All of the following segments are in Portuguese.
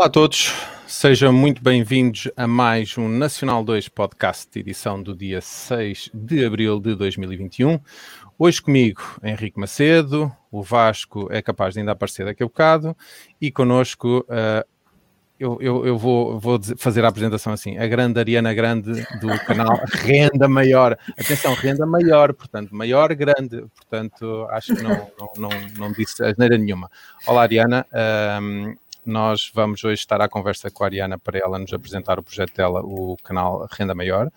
Olá a todos, sejam muito bem-vindos a mais um Nacional 2 Podcast, edição do dia 6 de abril de 2021. Hoje comigo, Henrique Macedo, o Vasco é capaz de ainda aparecer daqui a bocado, e connosco uh, eu, eu, eu, vou, vou fazer a apresentação assim, a grande Ariana Grande do canal Renda Maior. Atenção, renda maior, portanto, maior, grande, portanto, acho que não, não, não, não disse asneira nenhuma. Olá, Ariana. Um, nós vamos hoje estar à conversa com a Ariana para ela nos apresentar o projeto dela, o canal Renda Maior.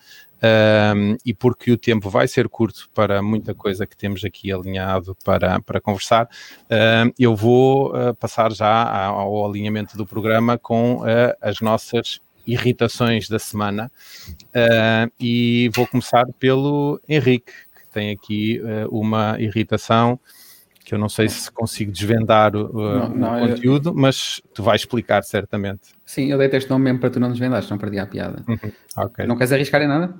Um, e porque o tempo vai ser curto para muita coisa que temos aqui alinhado para, para conversar, um, eu vou uh, passar já ao alinhamento do programa com uh, as nossas irritações da semana uh, e vou começar pelo Henrique, que tem aqui uma irritação que eu não sei se consigo desvendar o, não, não, o conteúdo, eu... mas tu vais explicar certamente. Sim, eu dei este nome mesmo para tu não desvendares, não perdi a piada. Uhum. Okay. Não queres arriscar em nada?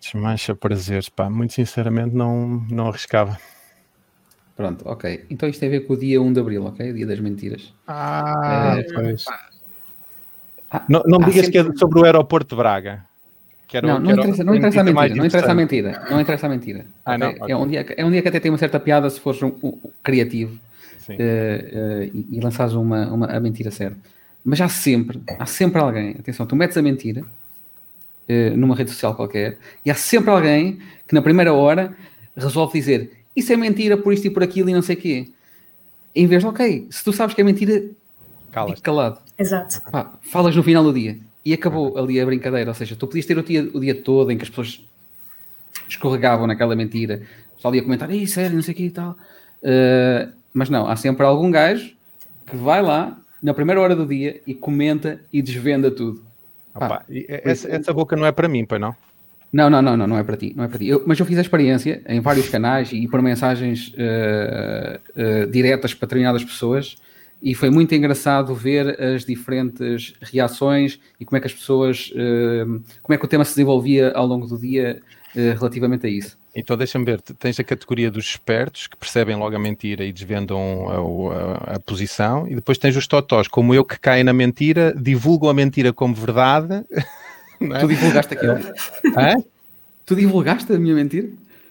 Desmancha prazeres, pá, muito sinceramente não, não arriscava. Pronto, ok. Então isto tem a ver com o dia 1 de Abril, ok? O dia das mentiras. Ah, é, pois. Ah, não não digas sempre... que é sobre o aeroporto de Braga. Era, não, não, interessa, não interessa a mentira, não interessa a mentira, não interessa a mentira. Ah, não? Okay. É, um dia, é um dia que até tem uma certa piada se fores um, um, criativo uh, uh, e, e lançares uma, uma, a mentira certa. Mas há sempre, há sempre alguém, atenção, tu metes a mentira uh, numa rede social qualquer e há sempre alguém que na primeira hora resolve dizer isso é mentira por isto e por aquilo e não sei o quê. Em vez de, ok, se tu sabes que é mentira, calado. Exato. Pá, falas no final do dia e acabou ali a brincadeira. Ou seja, tu podias ter o dia, o dia todo em que as pessoas escorregavam naquela mentira, só ia comentar, ei, sério, não sei o que e tal. Uh, mas não, há sempre algum gajo que vai lá na primeira hora do dia e comenta e desvenda tudo. Opa, essa, essa, boca não é para mim, pois não? Não, não, não, não, não é para ti, não é para ti. Eu, mas eu fiz a experiência em vários canais e por mensagens uh, uh, diretas para determinadas pessoas e foi muito engraçado ver as diferentes reações e como é que as pessoas, uh, como é que o tema se desenvolvia ao longo do dia relativamente a isso. Então deixa-me ver, tens a categoria dos espertos que percebem logo a mentira e desvendam a, a, a, posição, e depois tens os totós, como eu que caem na mentira, divulgam a mentira como verdade. É? Tu divulgaste aquilo. É? Tu divulgaste a minha mentira?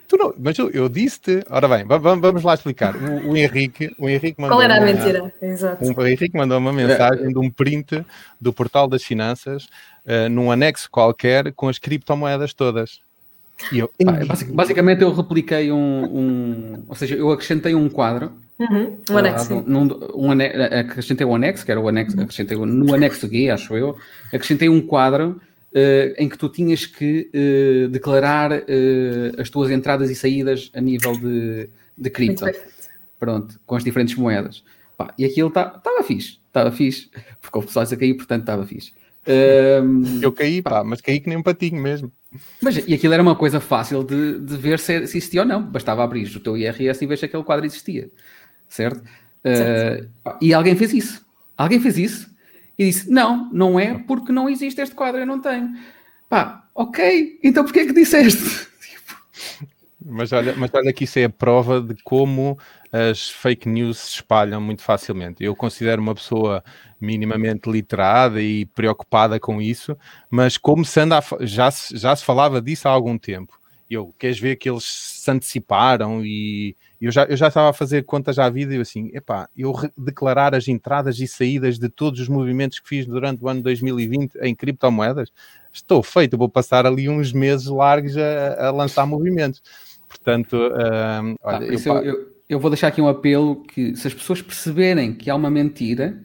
Tu não, mas eu, eu disse-te. Ora bem, vamos, lá explicar. O, o, Henrique, o Henrique mandou. Qual era a uma, mentira? Exato. o Henrique mandou uma mensagem de um print do portal das finanças uh, num anexo qualquer com as criptomoedas todas. Eu, basicamente eu repliquei um, um, ou seja, eu acrescentei um quadro. Uhum, um anexo. Uh, num, um ane acrescentei um anexo, que era o anexo, acrescentei no anexo G, acho eu, acrescentei um quadro uh, em que tu tinhas que uh, declarar as tuas entradas e saídas a nível de, de cripto. Pronto, com as diferentes moedas. Pá, e aquilo estava tá, fixe, estava fixe, porque houve pessoas a cair, portanto estava fixe. Um, eu caí, pá, mas caí que nem um patinho mesmo. Mas e aquilo era uma coisa fácil de, de ver se, se existia ou não. Bastava abrir o teu IRS e ver se aquele quadro existia. Certo? certo. Uh, e alguém fez isso. Alguém fez isso e disse: Não, não é porque não existe este quadro, eu não tenho. Pá, ok, então porquê é que disseste? Mas olha, mas olha que isso é a prova de como as fake news se espalham muito facilmente. Eu considero uma pessoa minimamente literada e preocupada com isso, mas anda a, já, já se falava disso há algum tempo. Eu, queres ver que eles se anteciparam e eu já, eu já estava a fazer contas à vida e eu assim, epá, eu declarar as entradas e saídas de todos os movimentos que fiz durante o ano 2020 em criptomoedas, estou feito, vou passar ali uns meses largos a, a lançar movimentos. Portanto, uh, olha, ah, eu, eu, eu vou deixar aqui um apelo que se as pessoas perceberem que há uma mentira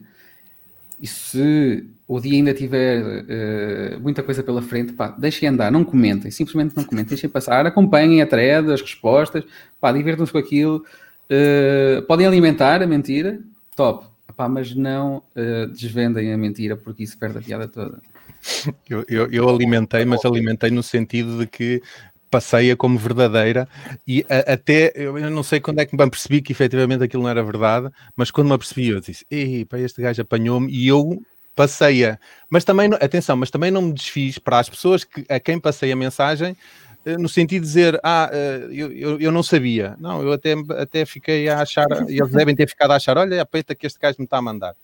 e se o dia ainda tiver uh, muita coisa pela frente, pá, deixem andar, não comentem, simplesmente não comentem, deixem passar, acompanhem a thread, as respostas, pá, divertam-se com aquilo, uh, podem alimentar a mentira, top, pá, mas não uh, desvendem a mentira porque isso perde a piada toda. Eu, eu, eu alimentei, mas alimentei no sentido de que passei-a como verdadeira e a, até, eu não sei quando é que me percebi que efetivamente aquilo não era verdade, mas quando me apercebi eu disse, ei, pá, este gajo apanhou-me e eu passei-a. Mas também, atenção, mas também não me desfiz para as pessoas que, a quem passei a mensagem eh, no sentido de dizer, ah, eh, eu, eu, eu, não sabia. Não, eu até, até fiquei a achar, eles devem ter ficado a achar, olha a peita que este gajo me está a mandar.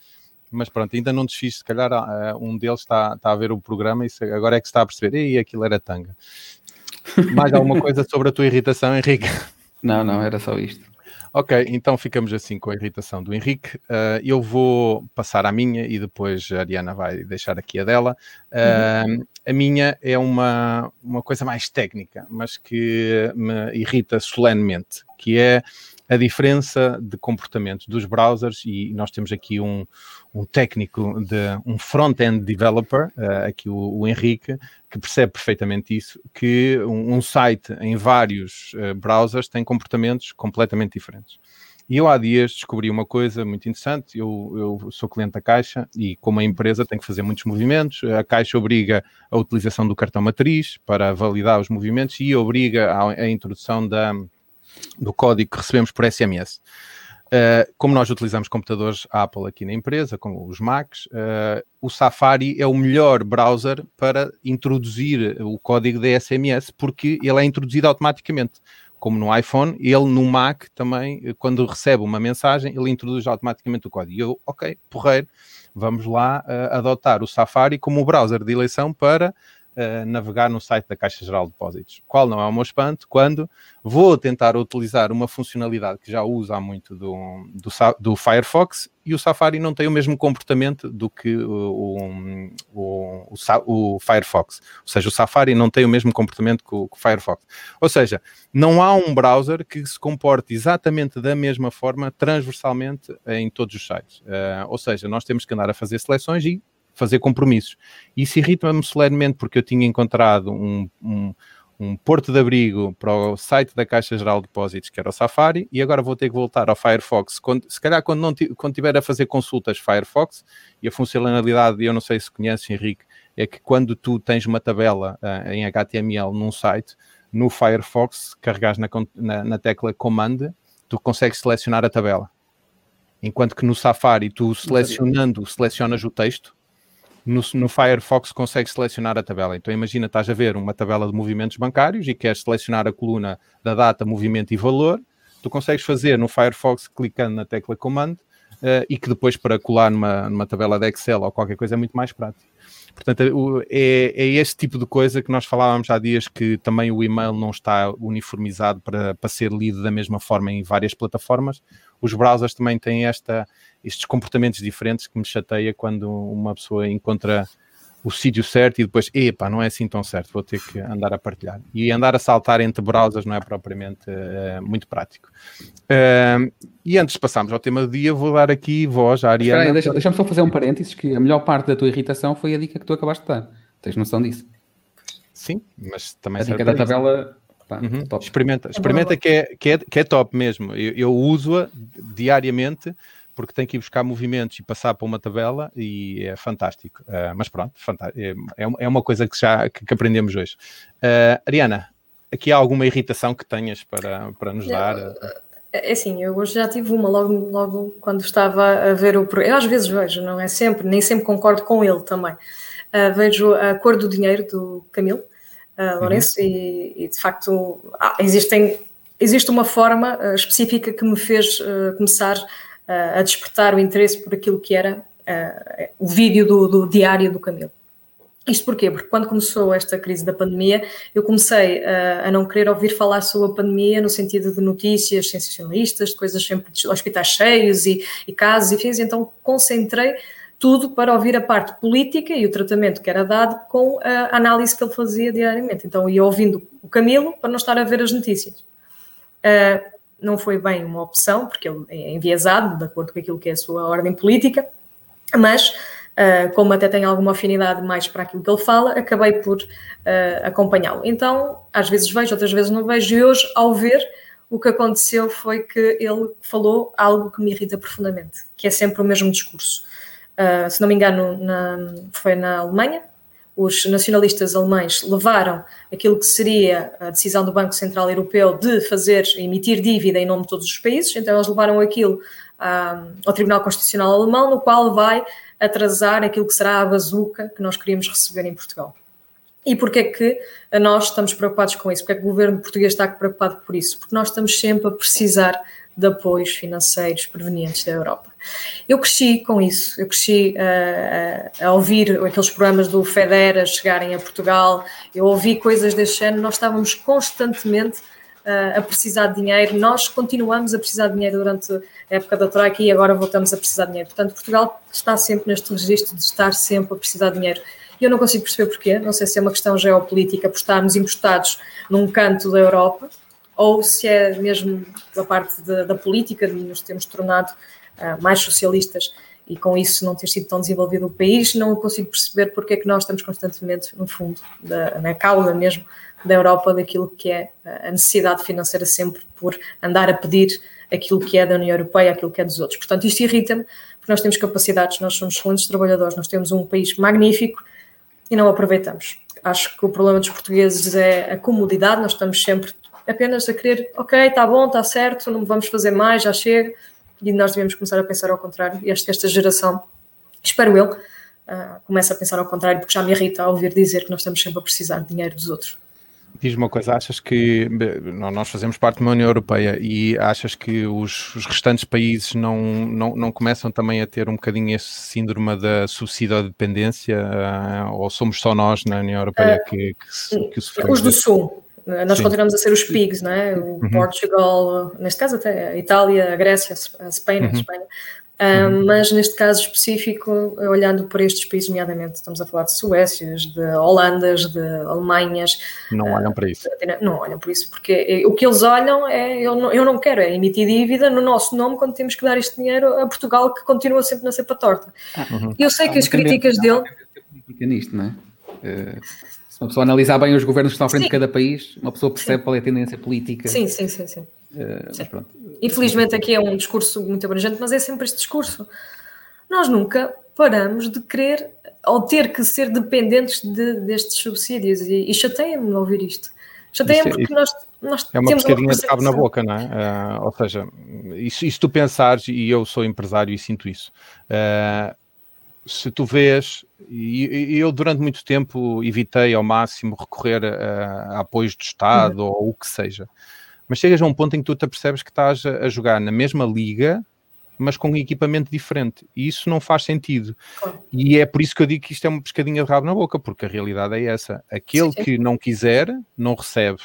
mas pronto, ainda não desfiz, se calhar um deles está, está a ver o programa e agora é que está a perceber, e aquilo era tanga. Mais alguma coisa sobre a tua irritação, Henrique? Não, não, era só isto. Ok, então ficamos assim com a irritação do Henrique. Uh, eu vou passar à minha e depois a Ariana vai deixar aqui a dela. Uh, uhum. A minha é uma, uma coisa mais técnica, mas que me irrita solenemente, que é a diferença de comportamento dos browsers e nós temos aqui um, um técnico, de um front-end developer, uh, aqui o, o, Henrique, que percebe perfeitamente isso, que um, um site em vários uh, browsers tem comportamentos completamente diferentes. E eu há dias descobri uma coisa muito interessante. Eu, eu, sou cliente da Caixa e, como a empresa, tem que fazer muitos movimentos. A Caixa obriga a utilização do cartão matriz para validar os movimentos e obriga a, a introdução da, do código que recebemos por SMS. Uh, eh, como nós utilizamos computadores Apple aqui na empresa, como os Macs, uh, o Safari é o melhor browser para introduzir o código da SMS, porque ele é introduzido automaticamente. Como no iPhone, ele no Mac também, quando recebe uma mensagem, ele introduz automaticamente o código. E eu, ok, porreiro, vamos lá uh, adotar o Safari como o browser de eleição para navegar no site da Caixa Geral de Depósitos. Qual não é o meu espanto quando vou tentar utilizar uma funcionalidade que já uso há muito do, do, do Firefox e o Safari não tem o mesmo comportamento do que o, o, o, o, Firefox. Ou seja, o Safari não tem o mesmo comportamento que o, que o, Firefox. Ou seja, não há um browser que se comporte exatamente da mesma forma, transversalmente, em todos os sites. Uh, ou seja, nós temos que andar a fazer seleções e fazer compromissos. Isso irrita-me solenemente porque eu tinha encontrado um, um, um, porto de abrigo para o site da Caixa Geral de Depósitos, que era o Safari, e agora vou ter que voltar ao Firefox. Quando, se calhar quando, não quando tiver a fazer consultas Firefox, e a funcionalidade, eu não sei se conheces, Henrique, é que quando tu tens uma tabela uh, em HTML num site, no Firefox, carregas na, na, na tecla Command, tu consegues selecionar a tabela. Enquanto que no Safari, tu selecionando, selecionas o texto, no, no, Firefox consegue selecionar a tabela. Então imagina, estás a ver uma tabela de movimentos bancários e queres selecionar a coluna da data, movimento e valor. Tu consegues fazer no Firefox clicando na tecla Command uh, e que depois para colar numa, numa tabela de Excel ou qualquer coisa é muito mais prático. Portanto, é, é este tipo de coisa que nós falávamos há dias que também o e-mail não está uniformizado para, para ser lido da mesma forma em várias plataformas. Os browsers também têm esta, estes comportamentos diferentes que me chateia quando uma pessoa encontra o sítio certo e depois, epá, não é assim tão certo, vou ter que andar a partilhar. E andar a saltar entre browsers não é propriamente uh, muito prático. Uh, e antes de passarmos ao tema do dia, vou dar aqui voz à Ariana. Deixa-me deixa só fazer um parênteses, que a melhor parte da tua irritação foi a dica que tu acabaste de dar. Tens noção disso? Sim, mas também... A dica da tabela... Pá, uhum. Experimenta, experimenta que é, que, é, que é top mesmo. Eu, eu uso-a diariamente porque tem que ir buscar movimentos e passar para uma tabela e é fantástico. Uh, mas pronto, é, é, é uma coisa que já que, que aprendemos hoje. Uh, Ariana, aqui há alguma irritação que tenhas para, para nos dar? É assim, eu hoje já tive uma logo, logo quando estava a ver o programa. Às vezes vejo, não é sempre, nem sempre concordo com ele também. Uh, vejo a cor do dinheiro do Camilo uh, Lourenço uhum. e, e, de facto ah, existem, existe uma forma uh, específica que me fez começar a despertar o interesse por aquilo que era o vídeo do, do diário do Camilo. Isto porquê? Porque quando começou esta crise da pandemia, eu comecei a, a não querer ouvir falar sobre a pandemia no sentido de notícias sensacionalistas, de coisas sempre de hospitais cheios e, e casos e fins, então concentrei tudo para ouvir a parte política e o tratamento que era dado com a análise que ele fazia diariamente. Então ia ouvindo o Camilo para não estar a ver as notícias. Uh, não foi bem uma opção, porque ele é enviesado, de acordo com aquilo que é a sua ordem política, mas, uh, como até tem alguma afinidade mais para aquilo que ele fala, acabei por uh, acompanhá-lo. Então, às vezes vejo, outras vezes não vejo, e hoje, ao ver, o que aconteceu foi que ele falou algo que me irrita profundamente, que é sempre o mesmo discurso. Uh, se não me engano, na, foi na Alemanha, os nacionalistas alemães levaram aquilo que seria a decisão do Banco Central Europeu de fazer, emitir dívida em nome de todos os países, então eles levaram aquilo ah, ao Tribunal Constitucional Alemão, no qual vai atrasar aquilo que será a bazuca que nós queríamos receber em Portugal. E porquê é que nós estamos preocupados com isso? Porquê é que o governo português está preocupado por isso? Porque nós estamos sempre a precisar de apoios financeiros provenientes da Europa. Eu cresci com isso, eu cresci uh, a ouvir aqueles programas do Federa chegarem a Portugal, eu ouvi coisas deste ano, nós estávamos constantemente uh, a precisar de dinheiro, nós continuamos a precisar de dinheiro durante a época da Troika e agora voltamos a precisar de dinheiro. Portanto, Portugal está sempre neste registro de estar sempre a precisar de dinheiro. Eu não consigo perceber porquê, não sei se é uma questão geopolítica por estarmos encostados num canto da Europa, ou se é mesmo da parte de, da política, de nos termos tornado uh, mais socialistas e com isso não ter sido tão desenvolvido o país, não consigo perceber porque é que nós estamos constantemente, no fundo, da, na cauda mesmo da Europa, daquilo que é a necessidade financeira sempre por andar a pedir aquilo que é da União Europeia, aquilo que é dos outros. Portanto, isto irrita-me, porque nós temos capacidades, nós somos excelentes trabalhadores, nós temos um país magnífico e não aproveitamos. Acho que o problema dos portugueses é a comodidade, nós estamos sempre apenas a querer, ok, está bom, está certo, não vamos fazer mais, já chega, e nós devemos começar a pensar ao contrário. E esta, esta geração, espero eu, uh, começa a pensar ao contrário, porque já me irrita ouvir dizer que nós estamos sempre a precisar de dinheiro dos outros. Diz uma coisa, achas que nós fazemos parte de uma União Europeia e achas que os, os, restantes países não, não, não começam também a ter um bocadinho esse síndrome da subsidiodependência uh, ou somos só nós na União Europeia uh, que, que, que sofremos? Os do Sul, nós Sim. continuamos a ser os PIGs, não é? O uhum. Portugal, neste caso até a Itália, a Grécia, a Espanha, uhum. a Espanha. uhum. Mas neste caso específico, olhando para estes países, nomeadamente, estamos a falar de Suécias, de Holandas, de Alemanhas. Não olham para isso. Não olham para isso, porque o que eles olham é: eu não, eu não quero é emitir dívida no nosso nome quando temos que dar este dinheiro a Portugal, que continua sempre na cepa torta. Uhum. Eu sei que as críticas dele. Nisto, não é? Uh uma pessoa analisar bem os governos que estão à frente sim. de cada país, uma pessoa percebe sim. qual é a tendência política. Sim, sim, sim. sim. Uh, sim. Infelizmente aqui é um discurso muito abrangente, mas é sempre este discurso. Nós nunca paramos de querer ou ter que ser dependentes de, destes subsídios e, e chateia-me ouvir isto. Chateia-me porque nós, nós é uma pescadinha de cabo na boca, não é? Uh, ou seja, isso, isso tu pensares, e eu sou empresário e sinto isso, uh, se tu vês, e, eu durante muito tempo evitei ao máximo recorrer a, a apoios do Estado uhum. ou o que seja, mas chegas a um ponto em que tu te percebes que estás a, jogar na mesma liga, mas com um equipamento diferente, e isso não faz sentido. E é por isso que eu digo que isto é uma pescadinha de rabo na boca, porque a realidade é essa: aquele sim. que não quiser, não recebe.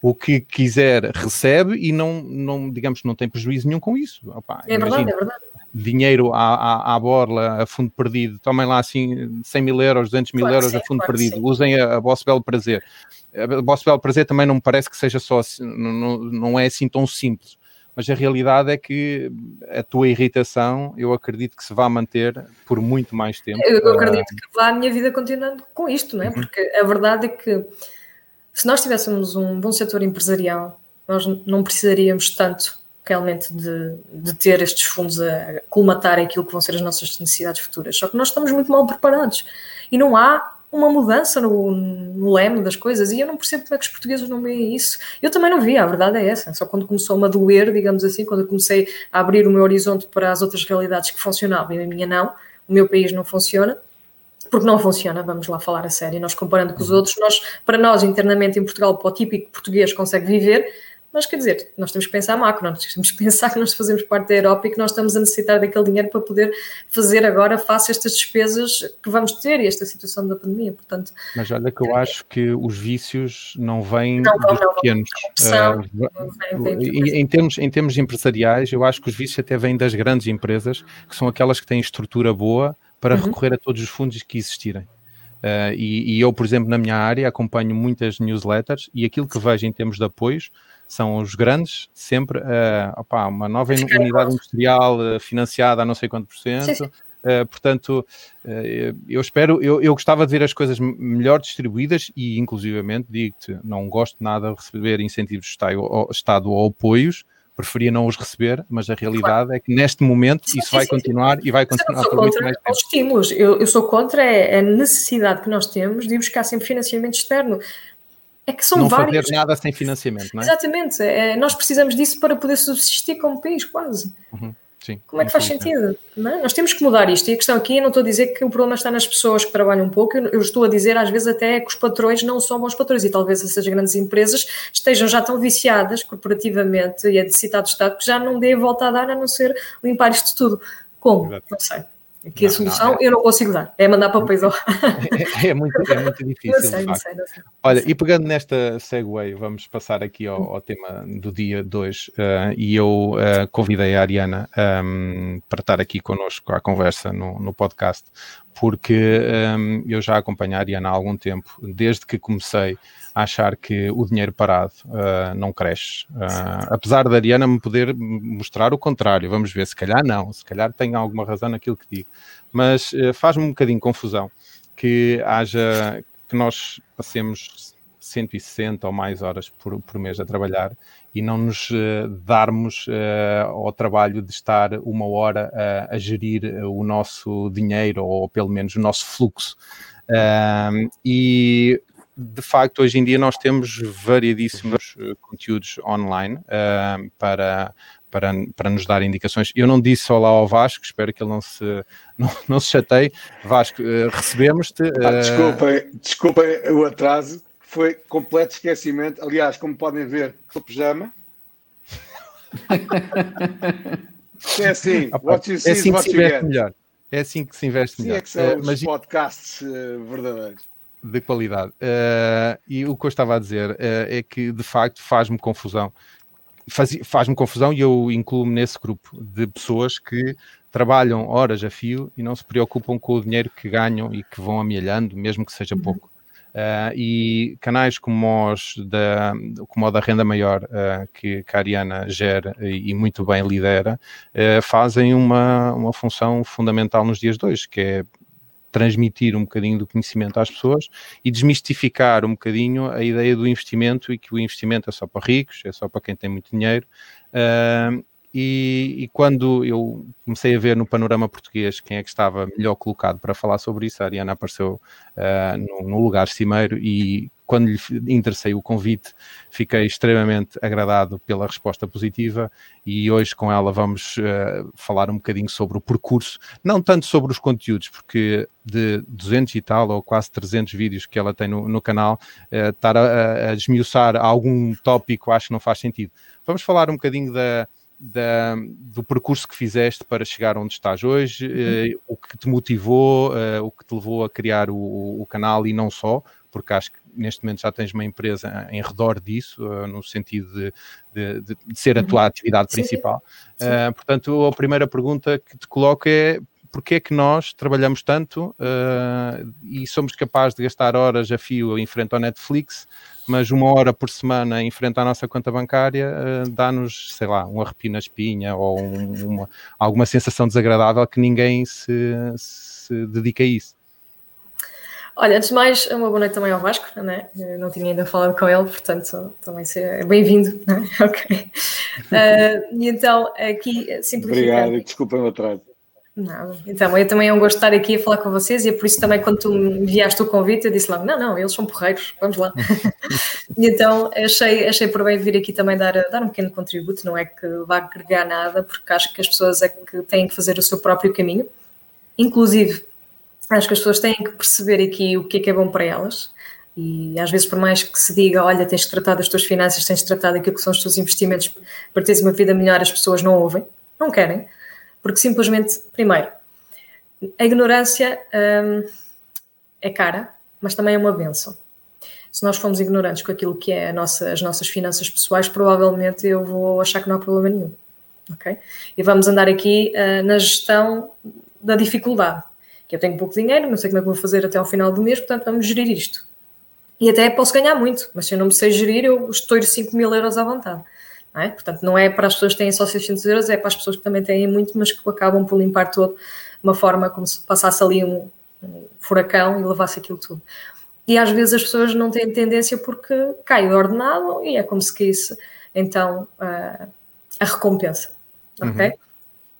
O que quiser recebe e não, não digamos, não tem prejuízo nenhum com isso. Opa, é imagina, verdade, é verdade dinheiro à, à, à, borla, a fundo perdido, tomem lá assim 100 mil euros, 200 mil claro euros sim, a fundo claro perdido, usem a, a vosso belo prazer. A vosso belo prazer também não me parece que seja só, assim, não, não é assim tão simples, mas a realidade é que a tua irritação, eu acredito que se vai manter por muito mais tempo. Eu acredito que vá a minha vida continuando com isto, não é? Uhum. Porque a verdade é que se nós tivéssemos um bom setor empresarial, nós não precisaríamos tanto realmente de, de, ter estes fundos a colmatar aquilo que vão ser as nossas necessidades futuras. Só que nós estamos muito mal preparados e não há uma mudança no, no leme das coisas e eu não percebo como é que os portugueses não veem isso. Eu também não vi, a verdade é essa. Só quando começou a doer, digamos assim, quando eu comecei a abrir o meu horizonte para as outras realidades que funcionavam e a minha não, o meu país não funciona, porque não funciona, vamos lá falar a sério. Nós comparando com os uhum. outros, nós, para nós internamente em Portugal, para o típico português consegue viver, mas quer dizer, nós temos que pensar macro, nós temos que pensar que nós fazemos parte da Europa e que nós estamos a necessitar daquele dinheiro para poder fazer agora face a estas despesas que vamos ter e esta situação da pandemia, portanto... Mas olha que eu é, acho que os vícios não vêm não, dos não, pequenos. Uh, vem, vem em, em, termos, em termos empresariais, eu acho que os vícios até vêm das grandes empresas, que são aquelas que têm estrutura boa para uhum. recorrer a todos os fundos que existirem. Uh, e, e, eu, por exemplo, na minha área, acompanho muitas newsletters e aquilo que vejo em termos de apoios são os grandes, sempre uh, opa, uma nova unidade industrial uh, financiada a não sei quanto por cento. Uh, portanto, uh, eu espero, eu, eu gostava de ver as coisas melhor distribuídas e, inclusivamente, digo-te, não gosto nada de receber incentivos de Estado ou, apoios, preferia não os receber, mas a realidade claro. é que neste momento sim, isso sim, vai sim, continuar e vai continuar por muito mais tempo. Os estímulos, eu, eu sou contra a necessidade que nós temos de buscar sempre financiamento externo. É que são não vários. fazer nada sem financiamento, não é? Exatamente. É, nós precisamos disso para poder subsistir como país, quase. Uhum. Sim, Como é que faz sentido? É? Nós temos que mudar isto. E a questão aqui, não estou a dizer que o problema está nas pessoas que trabalham um pouco, eu, estou a dizer às vezes até que os patrões não são bons patrões e talvez essas grandes empresas estejam já tão viciadas corporativamente e a necessidade do Estado que já não dê volta a dar a não ser limpar isto tudo. Como? Exato. Não sei. Que não, a solução não, é... eu não consigo dar, é mandar papéis ao. é, é, muito, é muito difícil. sei, não sei, não sei. Olha, e pegando nesta segue, vamos passar aqui ao, ao tema do dia 2. Uh, e eu uh, convidei a Ariana um, para estar aqui connosco à conversa no, no podcast, porque um, eu já acompanho a Ariana há algum tempo, desde que comecei a achar que o dinheiro parado uh, não cresce. Uh, apesar da Ariana me poder mostrar o contrário, vamos ver, se calhar não, se calhar tem alguma razão naquilo que digo, mas uh, faz-me um bocadinho confusão que haja, que nós passemos 160 ou mais horas por, por mês a trabalhar e não nos uh, darmos uh, ao trabalho de estar uma hora uh, a gerir o nosso dinheiro ou pelo menos o nosso fluxo. e de facto, hoje em dia nós temos variedíssimos conteúdos online para, para, para nos dar indicações. Eu não disse olá ao Vasco, espero que ele não se, não, não se chateie. Vasco, recebemos-te. Ah, desculpem, desculpem o atraso, foi completo esquecimento. Aliás, como podem ver, o pijama. é assim, what you see é assim is what you get. Melhor. É assim que se investe melhor. Sim, é que são os mas... podcasts verdadeiros de qualidade. Uh, e o que eu estava a dizer uh, é que, de facto, faz-me confusão. Faz, faz-me confusão e eu incluo-me nesse grupo de pessoas que trabalham horas a fio e não se preocupam com o dinheiro que ganham e que vão amelhando, mesmo que seja uhum. pouco. Uh, e canais como, os da, como o da Renda Maior, uh, que, que, a Ariana gera e, e muito bem lidera, uh, fazem uma, uma função fundamental nos dias de hoje, que é transmitir um bocadinho do conhecimento às pessoas e desmistificar um bocadinho a ideia do investimento e que o investimento é só para ricos, é só para quem tem muito dinheiro. E, e, quando eu comecei a ver no panorama português quem é que estava melhor colocado para falar sobre isso, a Ariana apareceu uh, no, no, lugar cimeiro e quando lhe interessei o convite, fiquei extremamente agradado pela resposta positiva e hoje com ela vamos uh, falar um bocadinho sobre o percurso, não tanto sobre os conteúdos, porque de 200 e tal ou quase 300 vídeos que ela tem no, no canal, uh, estar a, a desmiuçar algum tópico acho que não faz sentido. Vamos falar um bocadinho da, da, do percurso que fizeste para chegar onde estás hoje, uh, o que te motivou, uh, o que te levou a criar o, o, canal e não só, porque acho que neste momento já tens uma empresa em redor disso, uh, no sentido de, de, de, ser a tua uhum. atividade Sim. principal. Sim. portanto, a primeira pergunta que te coloco é porque é que nós trabalhamos tanto e somos capazes de gastar horas a fio em frente ao Netflix mas uma hora por semana em frente à nossa conta bancária uh, dá-nos, sei lá, um arrepio na espinha ou um, uma, alguma sensação desagradável que ninguém se, se dedica a isso. Olha, antes de mais, uma boa noite também ao Vasco, né? Eu não tinha ainda falado com ele, portanto, também é bem-vindo, né? Ok. Uh, e então, aqui, simplificando... Obrigado, desculpa o atraso. Não, então, eu também é um gosto de estar aqui a falar com vocês e é por isso também quando tu me enviaste o convite eu disse logo, não, não, eles são porreiros, vamos lá. então achei, achei por bem vir aqui também dar, dar um pequeno contributo, não é que vá agregar nada, porque acho que as pessoas é que têm que fazer o seu próprio caminho, inclusive acho que as pessoas têm que perceber aqui o que é que é bom para elas, e às vezes, por mais que se diga, olha, tens de tratar das tuas finanças, tens de tratar daquilo que são os teus investimentos para teres uma vida melhor, as pessoas não ouvem, não querem. Porque simplesmente, primeiro, a ignorância hum, é cara, mas também é uma benção. Se nós formos ignorantes com aquilo que é nossa, as nossas finanças pessoais, provavelmente eu vou achar que não há problema nenhum. Okay? E vamos andar aqui uh, na gestão da dificuldade. Que eu tenho pouco dinheiro, não sei como é que vou fazer até ao final do mês, portanto vamos gerir isto. E até posso ganhar muito, mas se eu não me sei gerir, eu estouro 5 mil euros à vontade. Não é? Portanto, não é para as pessoas que têm só 600 euros, é para as pessoas que também têm muito, mas que acabam por limpar todo de uma forma como se passasse ali um, um furacão e levasse aquilo tudo. E às vezes as pessoas não têm tendência porque cai o ordenado e é como se quisse então a, a recompensa. Ok? Uhum.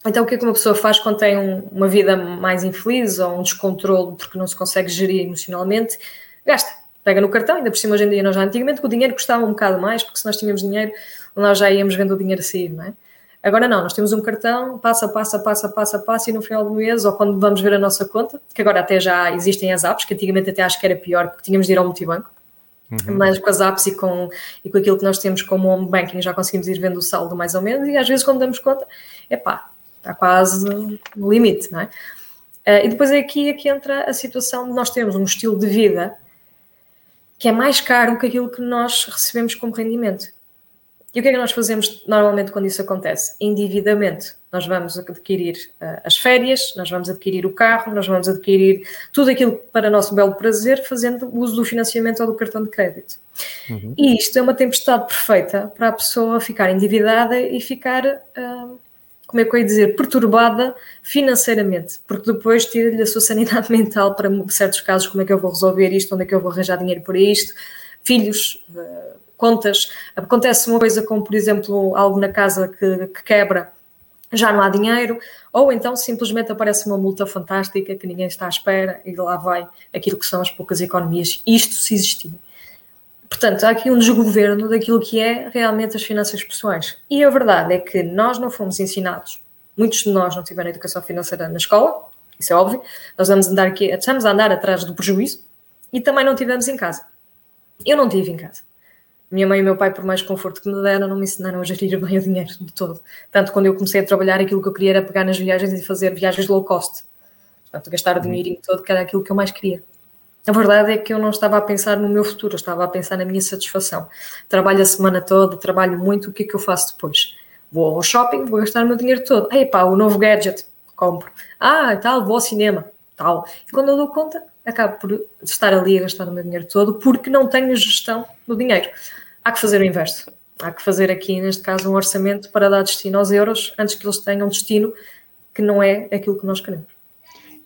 Então, o que é que uma pessoa faz quando tem um, uma vida mais infeliz ou um descontrole porque não se consegue gerir emocionalmente? Gasta, pega no cartão, ainda por cima hoje em dia, nós já antigamente o dinheiro custava um bocado mais, porque se nós tínhamos dinheiro, nós já íamos vendo o dinheiro sair, não é? Agora não, nós temos um cartão, passa, passa, passa, passa, passa, e no final do mês, ou quando vamos ver a nossa conta, que agora até já existem as apps, que antigamente até acho que era pior, porque tínhamos de ir ao multibanco, Uhum. Mas com as apps e com, e com aquilo que nós temos como home banking já conseguimos ir vendo o saldo mais ou menos e às vezes quando damos conta, epá, está quase no limite, não é? Uh, e depois é aqui, aqui entra a situação de nós termos um estilo de vida que é mais caro que aquilo que nós recebemos como rendimento. E o que é que nós fazemos normalmente quando isso acontece? Endividamento. Nós vamos adquirir uh, as férias, nós vamos adquirir o carro, nós vamos adquirir tudo aquilo para nosso belo prazer, fazendo uso do financiamento ou do cartão de crédito. Uhum. E isto é uma tempestade perfeita para a pessoa ficar endividada e ficar, uh, como é que eu ia dizer, perturbada financeiramente, porque depois tira-lhe a sua sanidade mental para certos casos, como é que eu vou resolver isto, onde é que eu vou arranjar dinheiro para isto, filhos. Uh, contas, acontece uma coisa como, por exemplo, algo na casa que, que quebra, já não há dinheiro, ou então simplesmente aparece uma multa fantástica que ninguém está à espera e lá vai aquilo que são as poucas economias, isto se existir. Portanto, há aqui um desgoverno daquilo que é realmente as finanças pessoais. E a verdade é que nós não fomos ensinados, muitos de nós não tiveram educação financeira na escola, isso é óbvio, nós vamos andar aqui, estamos a andar atrás do prejuízo e também não tivemos em casa. Eu não tive em casa. Minha mãe e meu pai, por mais conforto que me deram, não me ensinaram a gerir bem o dinheiro de todo. Tanto quando eu comecei a trabalhar, aquilo que eu queria era pegar nas viagens e fazer viagens low cost. Portanto, gastar o uhum. dinheirinho todo, que era aquilo que eu mais queria. A verdade é que eu não estava a pensar no meu futuro, eu estava a pensar na minha satisfação. Trabalho a semana toda, trabalho muito, o que é que eu faço depois? Vou ao shopping, vou gastar o meu dinheiro todo. Ei pá, o novo gadget, compro. Ah, tal, vou ao cinema, tal. E quando eu dou conta, acabo por estar ali a gastar o meu dinheiro todo porque não tenho gestão do dinheiro. Há que fazer o inverso. Há que fazer aqui, neste caso, um orçamento para dar destino aos euros antes que eles tenham destino que não é aquilo que nós queremos.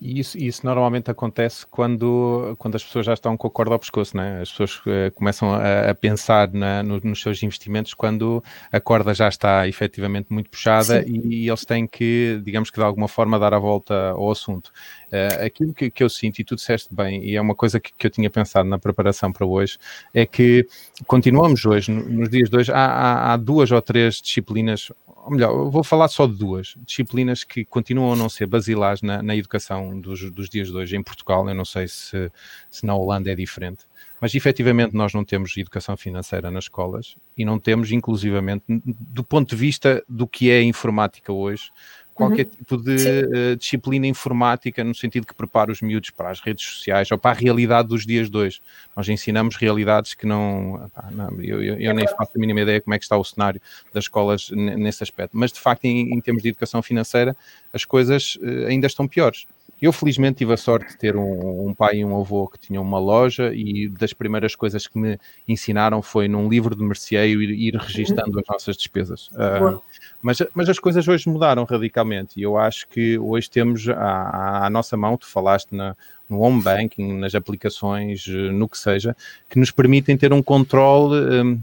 E isso, isso normalmente acontece quando, quando as pessoas já estão com a corda ao pescoço, né? As pessoas uh, começam a, a pensar na, no, nos seus investimentos quando a corda já está efetivamente muito puxada e, e, eles têm que, digamos que de alguma forma, dar a volta ao assunto. Uh, aquilo que, que, eu sinto, e tu disseste bem, e é uma coisa que, que, eu tinha pensado na preparação para hoje, é que continuamos hoje, nos dias de hoje, há, há, há duas ou três disciplinas ou melhor, vou falar só de duas disciplinas que continuam a não ser basilares na, na educação dos, dos, dias de hoje em Portugal. Eu não sei se, se na Holanda é diferente, mas efetivamente nós não temos educação financeira nas escolas e não temos, inclusivamente, do ponto de vista do que é informática hoje, qualquer uhum. tipo de uh, disciplina informática, no sentido que prepara os miúdos para as redes sociais ou para a realidade dos dias de hoje. Nós ensinamos realidades que não. Pá, não eu, eu, eu, nem faço a mínima ideia como é que está o cenário das escolas nesse aspecto. Mas, de facto, em, em termos de educação financeira, as coisas uh, ainda estão piores. Eu, felizmente, tive a sorte de ter um, um, pai e um avô que tinham uma loja e das primeiras coisas que me ensinaram foi num livro de merceeiro ir, ir registando as nossas despesas. Uh, mas, mas as coisas hoje mudaram radicalmente e eu acho que hoje temos à, à nossa mão, tu falaste na, no home banking, nas aplicações, no que seja, que nos permitem ter um controle. Um,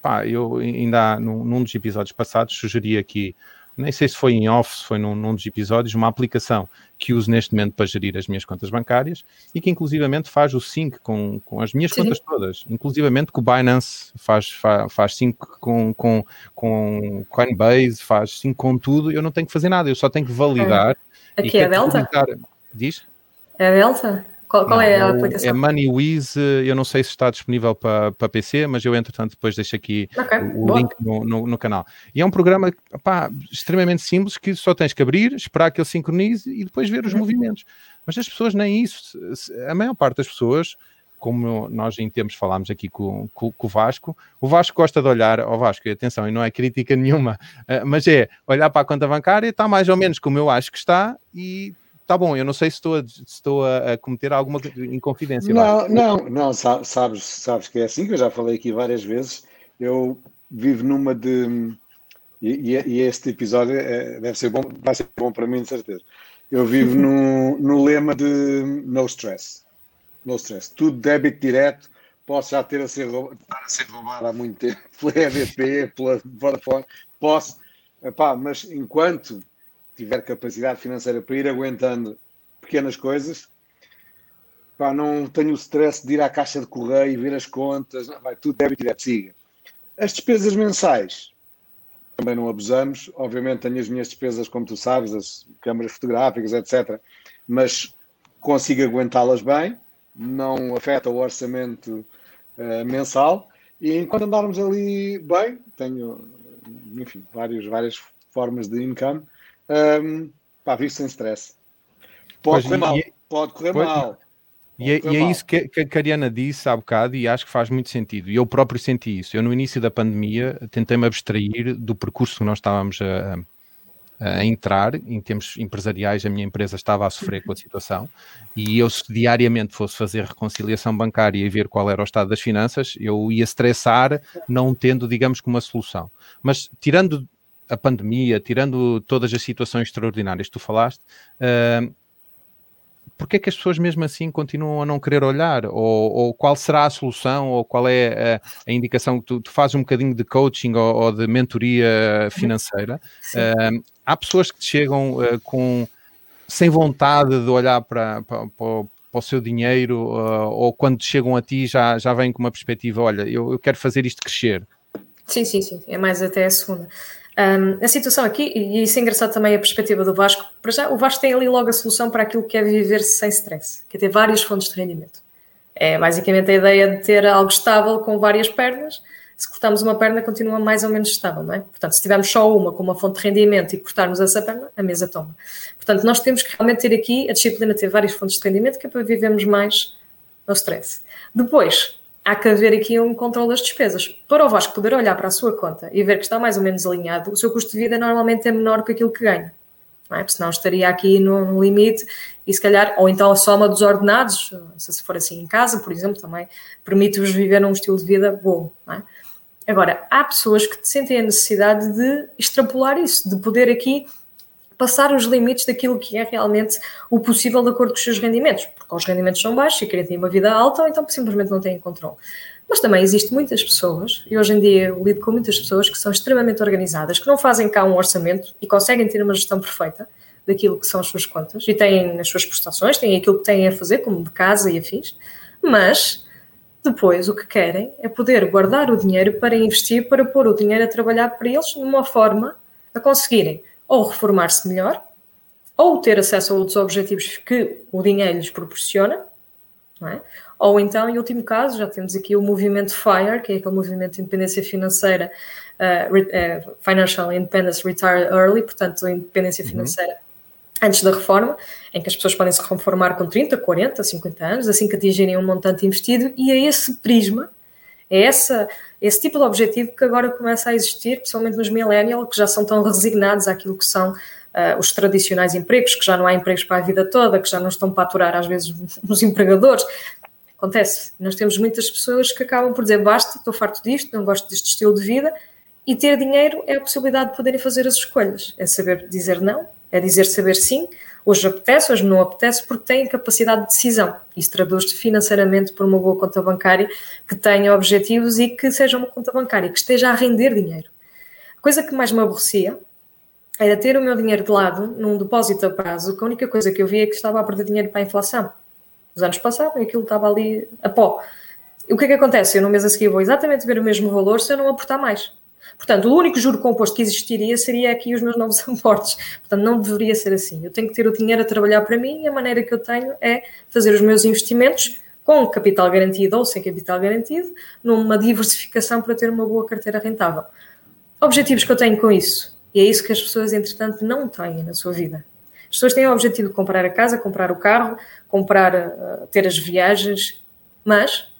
pá, eu ainda num, num dos episódios passados sugeri aqui nem sei se foi em off, se foi num, num, dos episódios, uma aplicação que uso neste momento para gerir as minhas contas bancárias e que inclusivamente faz o sync com, com as minhas Sim. contas todas, inclusivamente com o Binance, faz, faz, faz sync com, com, com Coinbase, faz sync com tudo, eu não tenho que fazer nada, eu só tenho que validar. Aqui é a Delta? Diz? É a Delta? Qual, qual não, é a aplicação? É MoneyWiz, eu não sei se está disponível para, para PC, mas eu, entretanto, depois deixo aqui okay, o, o link no, no, no, canal. E é um programa pá, extremamente simples que só tens que abrir, esperar que ele sincronize e depois ver os uhum. movimentos. Mas as pessoas nem isso. A maior parte das pessoas, como nós em tempos falámos aqui com, com, com, o Vasco, o Vasco gosta de olhar ao Vasco, e atenção, e não é crítica nenhuma, eh, mas é olhar para a conta bancária, está mais ou menos como eu acho que está, e tá bom, eu não sei se estou a, estou a, cometer alguma inconfidência. Não, não, não, sabes, sabes que é assim, que eu já falei aqui várias vezes. Eu vivo numa de. E, e este episódio é, deve ser bom, vai ser bom para mim, de certeza. Eu vivo no, no lema de no stress. No stress. Tudo débito direto. Posso já ter a ser, roubado, a ser roubado há muito tempo pela EDP, pela Vodafone. Posso. Epá, mas enquanto tiver capacidade financeira para ir aguentando pequenas coisas, pá, não tenho o stress de ir à caixa de correio e ver as contas, vai tudo débito direto, siga. As despesas mensais, também não abusamos. Obviamente tenho as minhas despesas, como tu sabes, as câmaras fotográficas, etc. Mas consigo aguentá-las bem, não afeta o orçamento uh, mensal. E enquanto andarmos ali bem, tenho, enfim, vários, várias formas de income, um, pá, vivo sem stress. Pode pois, correr mal, pode correr pois, mal. E é, e é, isso que, que, a Ariana disse há bocado e acho que faz muito sentido. E eu próprio senti isso. Eu, no início da pandemia, tentei-me abstrair do percurso que nós estávamos a, a, entrar em termos empresariais. A minha empresa estava a sofrer com a situação e eu, se diariamente fosse fazer reconciliação bancária e ver qual era o estado das finanças, eu ia estressar, não tendo, digamos, como uma solução. Mas tirando a pandemia, tirando todas as situações extraordinárias que tu falaste, uh, porque é que as pessoas mesmo assim continuam a não querer olhar? Ou, ou qual será a solução? Ou qual é a, a indicação que tu, tu, fazes um bocadinho de coaching ou, ou de mentoria financeira? Uh, há pessoas que chegam uh, com sem vontade de olhar para, para, para, para o seu dinheiro uh, ou quando chegam a ti já, já vêm com uma perspectiva, olha, eu, eu quero fazer isto crescer. Sim, sim, sim, é mais até a segunda. Um, a situação aqui, e isso é engraçado também a perspectiva do Vasco, para já o Vasco tem ali logo a solução para aquilo que é viver sem stress, que é ter várias fontes de rendimento. É basicamente a ideia de ter algo estável com várias pernas. Se cortarmos uma perna, continua mais ou menos estável, não é? Portanto, se tivermos só uma com uma fonte de rendimento e cortarmos essa perna, a mesa toma. Portanto, nós temos que realmente ter aqui a disciplina de ter várias fontes de rendimento, que é para vivermos mais no stress. Depois, há que haver aqui um controle das despesas. Para o Vasco poder olhar para a sua conta e ver que está mais ou menos alinhado, o seu custo de vida normalmente é menor que aquilo que ganha. Não é? Porque senão estaria aqui num limite e se calhar, ou então a soma dos ordenados, se for assim em casa, por exemplo, também permite-vos viver num estilo de vida bom. É? Agora, há pessoas que sentem a necessidade de extrapolar isso, de poder aqui passar os limites daquilo que é realmente o possível de acordo com os seus rendimentos, porque os rendimentos são baixos e querem ter uma vida alta, ou então simplesmente não têm controle. Mas também existem muitas pessoas, e hoje em dia eu lido com muitas pessoas que são extremamente organizadas, que não fazem cá um orçamento e conseguem ter uma gestão perfeita daquilo que são as suas contas e têm as suas prestações, têm aquilo que têm a fazer, como de casa e afins, mas depois o que querem é poder guardar o dinheiro para investir, para pôr o dinheiro a trabalhar para eles de uma forma a conseguirem ou reformar-se melhor, ou ter acesso a outros objetivos que o dinheiro lhes proporciona, é? ou então, em último caso, já temos aqui o movimento FIRE, que é aquele movimento de independência financeira, uh, uh, Financial Independence Retire Early, portanto, independência uhum. financeira uhum. antes da reforma, em que as pessoas podem se reformar com 30, 40, 50 anos, assim que atingirem um montante investido, e é esse prisma, é essa esse tipo de objetivo que agora começa a existir, principalmente nos millennials, que já são tão resignados àquilo que são uh, os tradicionais empregos, que já não há empregos para a vida toda, que já não estão para aturar às vezes os empregadores. Acontece, nós temos muitas pessoas que acabam por dizer basta, estou farto disto, não gosto deste estilo de vida, e ter dinheiro é a possibilidade de poderem fazer as escolhas, é saber dizer não, é dizer saber sim, Hoje apetece, hoje não apetece, porque têm capacidade de decisão. Isso traduz-se financeiramente por uma boa conta bancária que tenha objetivos e que seja uma conta bancária que esteja a render dinheiro. A coisa que mais me aborrecia era ter o meu dinheiro de lado num depósito a prazo, que a única coisa que eu via é que estava a perder dinheiro para a inflação. Os anos passavam e aquilo estava ali a pó. E o que é que acontece? Eu no mês a seguir vou exatamente ver o mesmo valor se eu não aportar mais. Portanto, o único juro composto que existiria seria aqui os meus novos aportes. Portanto, não deveria ser assim. Eu tenho que ter o dinheiro a trabalhar para mim e a maneira que eu tenho é fazer os meus investimentos com capital garantido ou sem capital garantido, numa diversificação para ter uma boa carteira rentável. Objetivos que eu tenho com isso. E é isso que as pessoas, entretanto, não têm na sua vida. As pessoas têm o objetivo de comprar a casa, comprar o carro, comprar, uh, ter as viagens, mas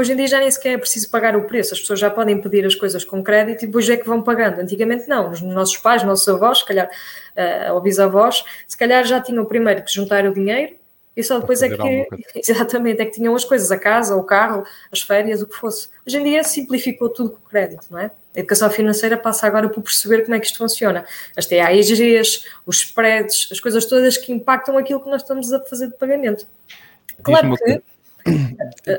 Hoje em dia já nem sequer é preciso pagar o preço, as pessoas já podem pedir as coisas com crédito e depois é que vão pagando. Antigamente não, os nossos pais, nossos avós, se calhar, uh, ou bisavós, se calhar já tinham primeiro que juntar o dinheiro e só depois é que, exatamente, é que tinham as coisas, a casa, o carro, as férias, o que fosse. Hoje em dia simplificou tudo com o crédito, não é? A educação financeira passa agora por perceber como é que isto funciona. As TAIGs, os spreads, as coisas todas que impactam aquilo que nós estamos a fazer de pagamento. Claro que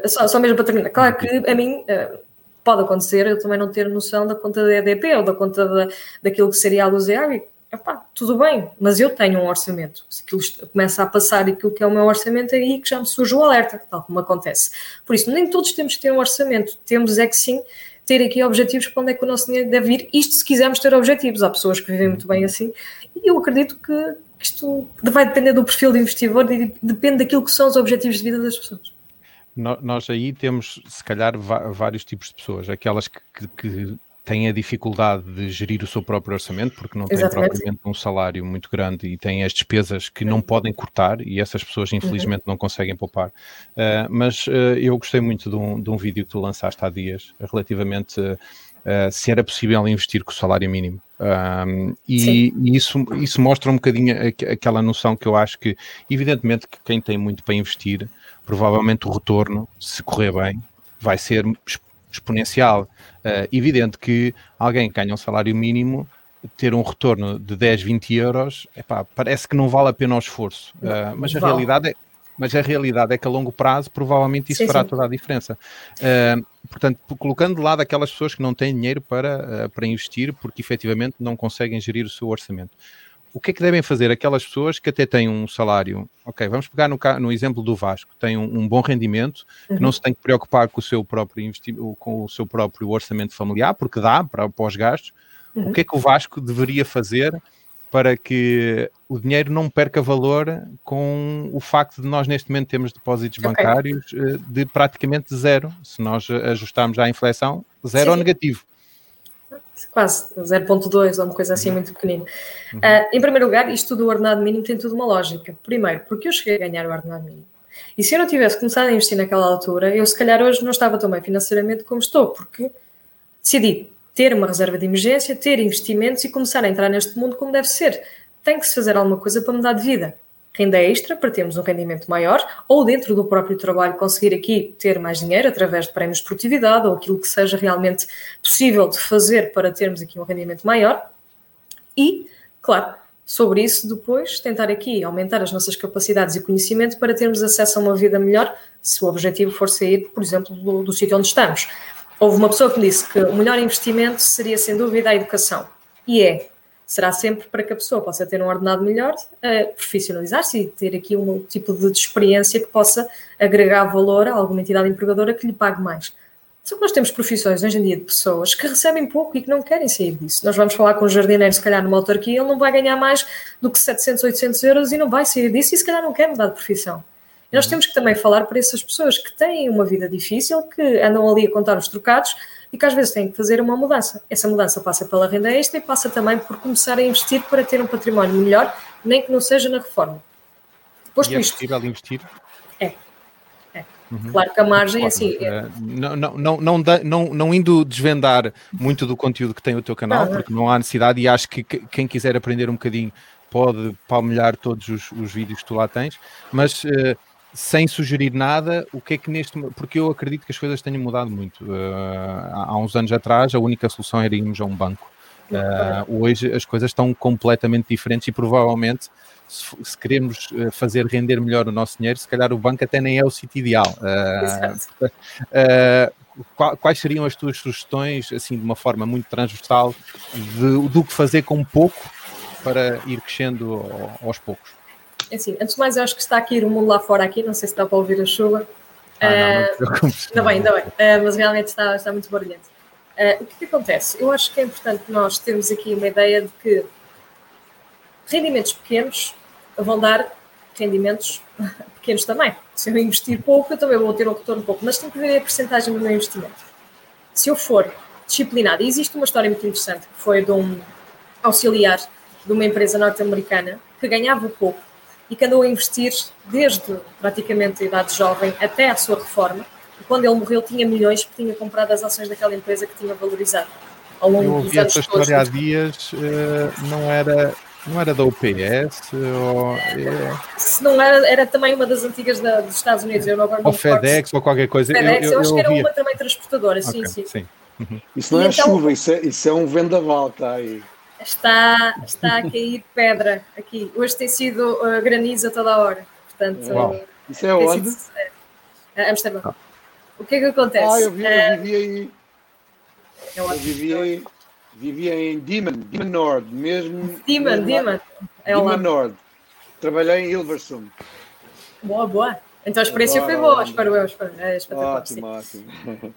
só, só mesmo para terminar, claro que a mim uh, pode acontecer eu também não ter noção da conta da EDP ou da conta da, daquilo que seria a luz e água. Epá, tudo bem, mas eu tenho um orçamento. Se aquilo começa a passar aquilo que é o meu orçamento, é aí que já me surge o alerta, tal como acontece. Por isso, nem todos temos que ter um orçamento. Temos é que sim ter aqui objetivos para onde é que o nosso dinheiro deve ir, isto se quisermos ter objetivos. Há pessoas que vivem muito bem assim, e eu acredito que isto vai depender do perfil do investidor e depende daquilo que são os objetivos de vida das pessoas. Nós aí temos, se calhar, vários tipos de pessoas. Aquelas que, que, que têm a dificuldade de gerir o seu próprio orçamento, porque não têm Exatamente. propriamente um salário muito grande e têm as despesas que não podem cortar, e essas pessoas, infelizmente, uhum. não conseguem poupar. Uh, mas uh, eu gostei muito de um, de um vídeo que tu lançaste há dias, relativamente uh, se era possível investir com o salário mínimo. Um, e, e, isso, isso mostra um bocadinho aquela noção que eu acho que, evidentemente, que quem tem muito para investir, provavelmente o retorno, se correr bem, vai ser exponencial. Uh, evidente que alguém que ganha um salário mínimo ter um retorno de 10, 20 euros, epá, parece que não vale a pena o esforço. Uh, mas a vale. realidade é, mas a realidade é que a longo prazo provavelmente isso sim, fará sim. toda a diferença. Uh, portanto, colocando de lado aquelas pessoas que não têm dinheiro para, uh, para investir porque efetivamente não conseguem gerir o seu orçamento o que é que devem fazer aquelas pessoas que até têm um salário? Ok, vamos pegar no, no exemplo do Vasco, tem um, um bom rendimento, uhum. que não se tem que preocupar com o seu próprio investimento, com o seu próprio orçamento familiar, porque dá para, para os gastos. Uhum. O que é que o Vasco deveria fazer para que o dinheiro não perca valor com o facto de nós neste momento temos depósitos okay. bancários eh, de praticamente zero, se nós ajustarmos à inflação, zero Sim. ou negativo quase 0.2 ou uma coisa assim uhum. muito pequenina. Uhum. Uh, em primeiro lugar, isto do ordenado mínimo tem tudo uma lógica. Primeiro, porque eu cheguei a ganhar o ordenado mínimo. E se eu não tivesse começado a investir naquela altura, eu se calhar hoje não estava tão bem financeiramente como estou, porque decidi ter uma reserva de emergência, ter investimentos e começar a entrar neste mundo como deve ser. Tem que se fazer alguma coisa para mudar de vida renda extra para termos um rendimento maior, ou dentro do próprio trabalho conseguir aqui ter mais dinheiro através de prémios de produtividade ou aquilo que seja realmente possível de fazer para termos aqui um rendimento maior. E, claro, sobre isso depois tentar aqui aumentar as nossas capacidades e conhecimento para termos acesso a uma vida melhor, se o objetivo for sair, por exemplo, do, do sítio onde estamos. Houve uma pessoa que me disse que o melhor investimento seria, sem dúvida, a educação. E é, será sempre para que a pessoa possa ter um ordenado melhor, uh, profissionalizar-se e ter aqui um tipo de, experiência que possa agregar valor a alguma entidade empregadora que lhe pague mais. Só que nós temos profissões hoje em dia de pessoas que recebem pouco e que não querem sair disso. Nós vamos falar com um jardineiro, se calhar numa autarquia, ele não vai ganhar mais do que 700, 800 euros e não vai sair disso e se calhar não quer mudar de profissão. E nós temos que também falar para essas pessoas que têm uma vida difícil, que andam ali a contar os trocados, e que às vezes têm que fazer uma mudança. Essa mudança passa pela renda extra e passa também por começar a investir para ter um património melhor, nem que não seja na reforma. Posto e é isto, possível investir? É. é. Uhum. Claro que a margem, assim. É... Não, não, não, não, não, não indo desvendar muito do conteúdo que tem o teu canal, não, porque não há necessidade, e acho que quem quiser aprender um bocadinho pode palmilhar todos os, os vídeos que tu lá tens, mas. Uh, sem sugerir nada, o que é que neste porque eu acredito que as coisas tenham mudado muito. Uh, há uns anos atrás a única solução era irmos a um banco. Uh, hoje as coisas estão completamente diferentes e provavelmente se, se, queremos eh, fazer render melhor o nosso dinheiro, se calhar o banco até nem é o sítio ideal. Uh, quais seriam as tuas sugestões, assim, de uma forma muito transversal, de, do que fazer com pouco para ir crescendo aos poucos? É assim, antes de mais, eu acho que está aqui o mundo lá fora aqui, não sei se está para ouvir a chuva. Ah, não, não, uh, ainda bem, ainda bem, uh, mas realmente está, está muito barulhento. Uh, o que, que acontece? Eu acho que é importante nós termos aqui uma ideia de que rendimentos pequenos vão dar rendimentos pequenos também. Se eu investir pouco, eu também vou ter um retorno pouco, mas tem que ver a porcentagem do meu investimento. Se eu for disciplinado, e existe uma história muito interessante que foi de um auxiliar de uma empresa norte-americana que ganhava pouco e que andou a investir desde praticamente a idade jovem até à sua reforma. E quando ele morreu, tinha milhões porque tinha comprado as ações daquela empresa que tinha valorizado ao longo dos anos. essa história há dias, eh, não era. Não era da UPS? Ou, é... Se não era, era também uma das antigas da, dos Estados Unidos. Eu não agora ou FedEx ou qualquer coisa. FedEx, eu, eu, eu acho que era uma também transportadora, sim, okay, sim. sim. Uhum. Isso não e é então, chuva, isso é, isso é um vendaval, está aí está, está a cair pedra aqui. Hoje tem sido uh, granizo a toda a hora. Portanto, uh, Isso é onde? Sido, uh, Amsterdão. Ah. O que é que acontece? Ah, eu, vi, eu vivi aí. Eu, eu vivi aí. Vivia em Diemen, Diemen Nord, mesmo. Diemen, Diemen. É Diemen Nord. Trabalhei em Hilversum. Boa, boa. Então a experiência foi boa, espero eu. Espero, é ótimo, ótimo.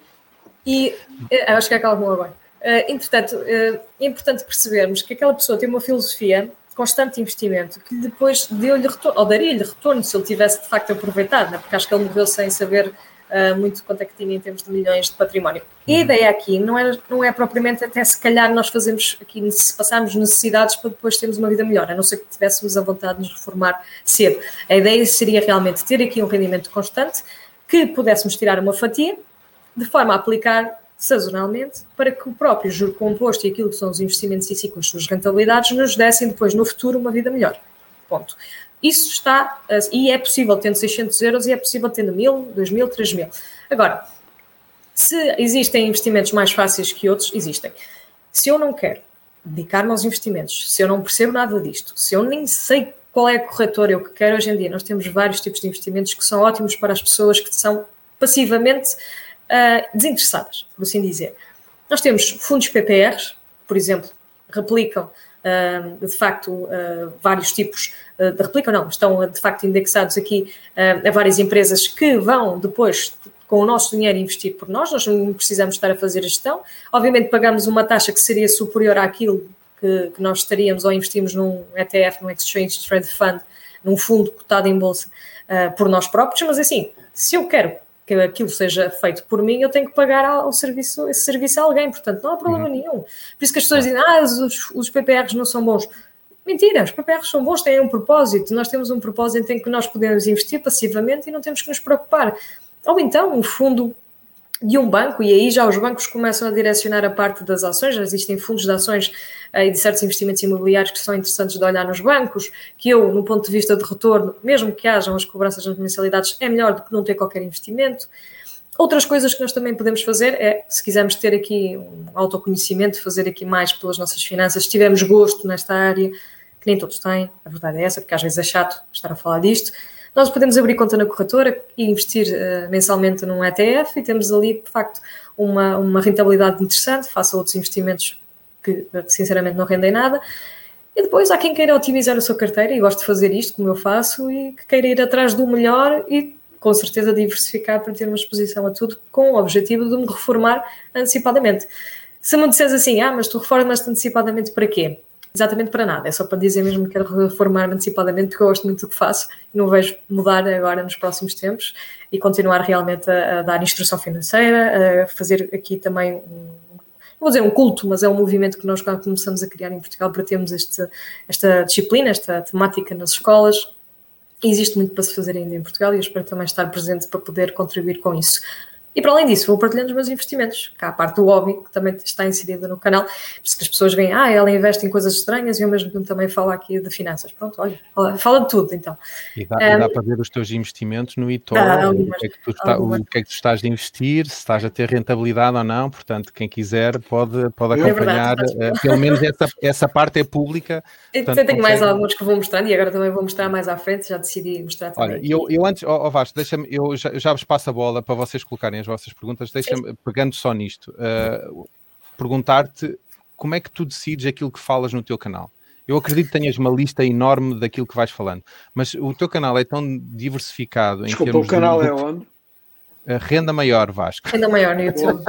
E eh, acho que acalmou agora. Uh, entretanto, uh, é importante percebermos que aquela pessoa tem uma filosofia de constante investimento que depois deu-lhe retorno, ou daria-lhe retorno se ele tivesse de facto aproveitado, né? porque acho que ele morreu sem saber uh, muito quanto é que tinha em termos de milhões de património. E a uhum. ideia aqui não é, não é propriamente até se calhar nós fazemos aqui, passarmos necessidades para depois termos uma vida melhor, a não ser que tivéssemos a vontade de nos reformar cedo. A ideia seria realmente ter aqui um rendimento constante, que pudéssemos tirar uma fatia, de forma a aplicar sazonalmente, para que o próprio juro composto e aquilo que são os investimentos em si com as suas rentabilidades nos dessem depois no futuro uma vida melhor. Ponto. Isso está, e é possível tendo 600 euros e é possível tendo 1000, 2000, 3000. Agora, se existem investimentos mais fáceis que outros, existem. Se eu não quero dedicar-me aos investimentos, se eu não percebo nada disto, se eu nem sei qual é a corretora eu que quero hoje em dia, nós temos vários tipos de investimentos que são ótimos para as pessoas que são passivamente uh, desinteressadas, por assim dizer. Nós temos fundos PPRs, por exemplo, replicam uh, de facto uh, vários tipos de replicam, não, estão de facto indexados aqui a várias empresas que vão depois com o nosso dinheiro investir por nós, nós não precisamos estar a fazer a gestão. Obviamente pagamos uma taxa que seria superior àquilo que, que nós estaríamos ou investimos num ETF, num Exchange Trade Fund, num fundo cotado em bolsa por nós próprios, mas assim, se eu quero que aquilo seja feito por mim, eu tenho que pagar ao serviço, esse serviço a alguém, portanto não há problema uhum. nenhum. Por isso que as pessoas dizem, ah, os, os PPRs não são bons. Mentira, os PPRs são bons, têm um propósito, nós temos um propósito em que nós podemos investir passivamente e não temos que nos preocupar. Ou então um fundo de um banco, e aí já os bancos começam a direcionar a parte das ações, já existem fundos de ações eh, e de certos investimentos imobiliários que são interessantes de olhar nos bancos, que eu, no ponto de vista de retorno, mesmo que hajam as cobranças nas mensalidades, é melhor do que não ter qualquer investimento. Outras coisas que nós também podemos fazer é, se quisermos ter aqui um autoconhecimento, fazer aqui mais pelas nossas finanças, se tivermos gosto nesta área, que nem todos têm, a verdade é essa, porque às vezes é chato estar a falar disto, nós podemos abrir conta na corretora e investir uh, mensalmente num ETF e temos ali, de facto, uma, uma rentabilidade interessante face a outros investimentos que, sinceramente, não rendem nada. E depois há quem queira otimizar a sua carteira e gosto de fazer isto, como eu faço, e que queira ir atrás do melhor e com certeza diversificar para ter uma exposição a tudo com o objetivo de me reformar antecipadamente. Se me disseres assim, ah, mas tu reformas-te antecipadamente para quê? Exatamente para nada, é só para dizer mesmo que quero reformar-me antecipadamente, porque eu gosto muito do que faço e não vejo mudar agora nos próximos tempos e continuar realmente a, a dar instrução financeira, a fazer aqui também um, vou dizer um culto, mas é um movimento que nós começamos a criar em Portugal para termos este, esta disciplina, esta temática nas escolas. Existe muito para se fazer ainda em Portugal e eu espero também estar presente para poder contribuir com isso. E para além disso, vou partilhando os meus investimentos, cá a parte do hobby, que também está inserida no canal, por isso que as pessoas veem, ah, ela investe em coisas estranhas e eu mesmo tempo também falo aqui de finanças. Pronto, olha, fala de tudo então. E dá, um, dá para ver os teus investimentos no eToro, o, que é que tu está, o que é que tu estás a investir, se estás a ter rentabilidade ou não, portanto, quem quiser pode, pode acompanhar, é verdade, uh, pelo menos essa, essa parte é pública. Eu portanto, tenho mais alguns que vou mostrando e agora também vou mostrar mais à frente, já decidi mostrar também. Olha, eu, eu antes, ó oh, oh Vasco, deixa-me, eu já, já vos passo a bola para vocês colocarem as vossas perguntas. Deixa-me, pegando só nisto, uh, perguntar-te como é que tu decides aquilo que falas no teu canal. Eu acredito que tenhas uma lista enorme daquilo que vais falando, mas o teu canal é tão diversificado Desculpa, em termos o canal de, é onde? A renda maior, Vasco. Renda maior no YouTube.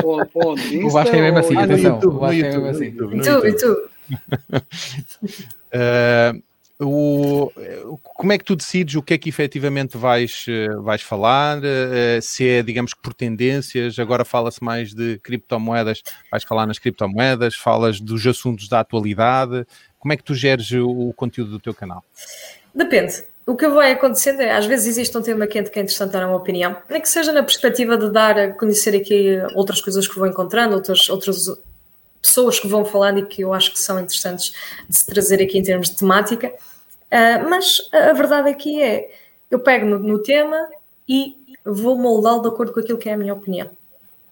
o Vasco é mesmo assim, no YouTube, o Vasco é mesmo assim. YouTube, YouTube. YouTube. uh, o, como é que tu decides o que é que efetivamente vais, eh, vais falar? Eh, se é, digamos que por tendências, agora fala-se mais de criptomoedas, vais falar nas criptomoedas, falas dos assuntos da atualidade. Como é que tu geres o, conteúdo do teu canal? Depende. O que vai acontecendo é, às vezes existe um tema quente que é interessante dar uma opinião, nem que seja na perspectiva de dar a conhecer aqui outras coisas que vou encontrando, outras, outras pessoas que vão falando e que eu acho que são interessantes de se trazer aqui em termos de temática. Uh, mas a verdade aqui é, eu pego no, no tema e vou moldá-lo de acordo com aquilo que é a minha opinião.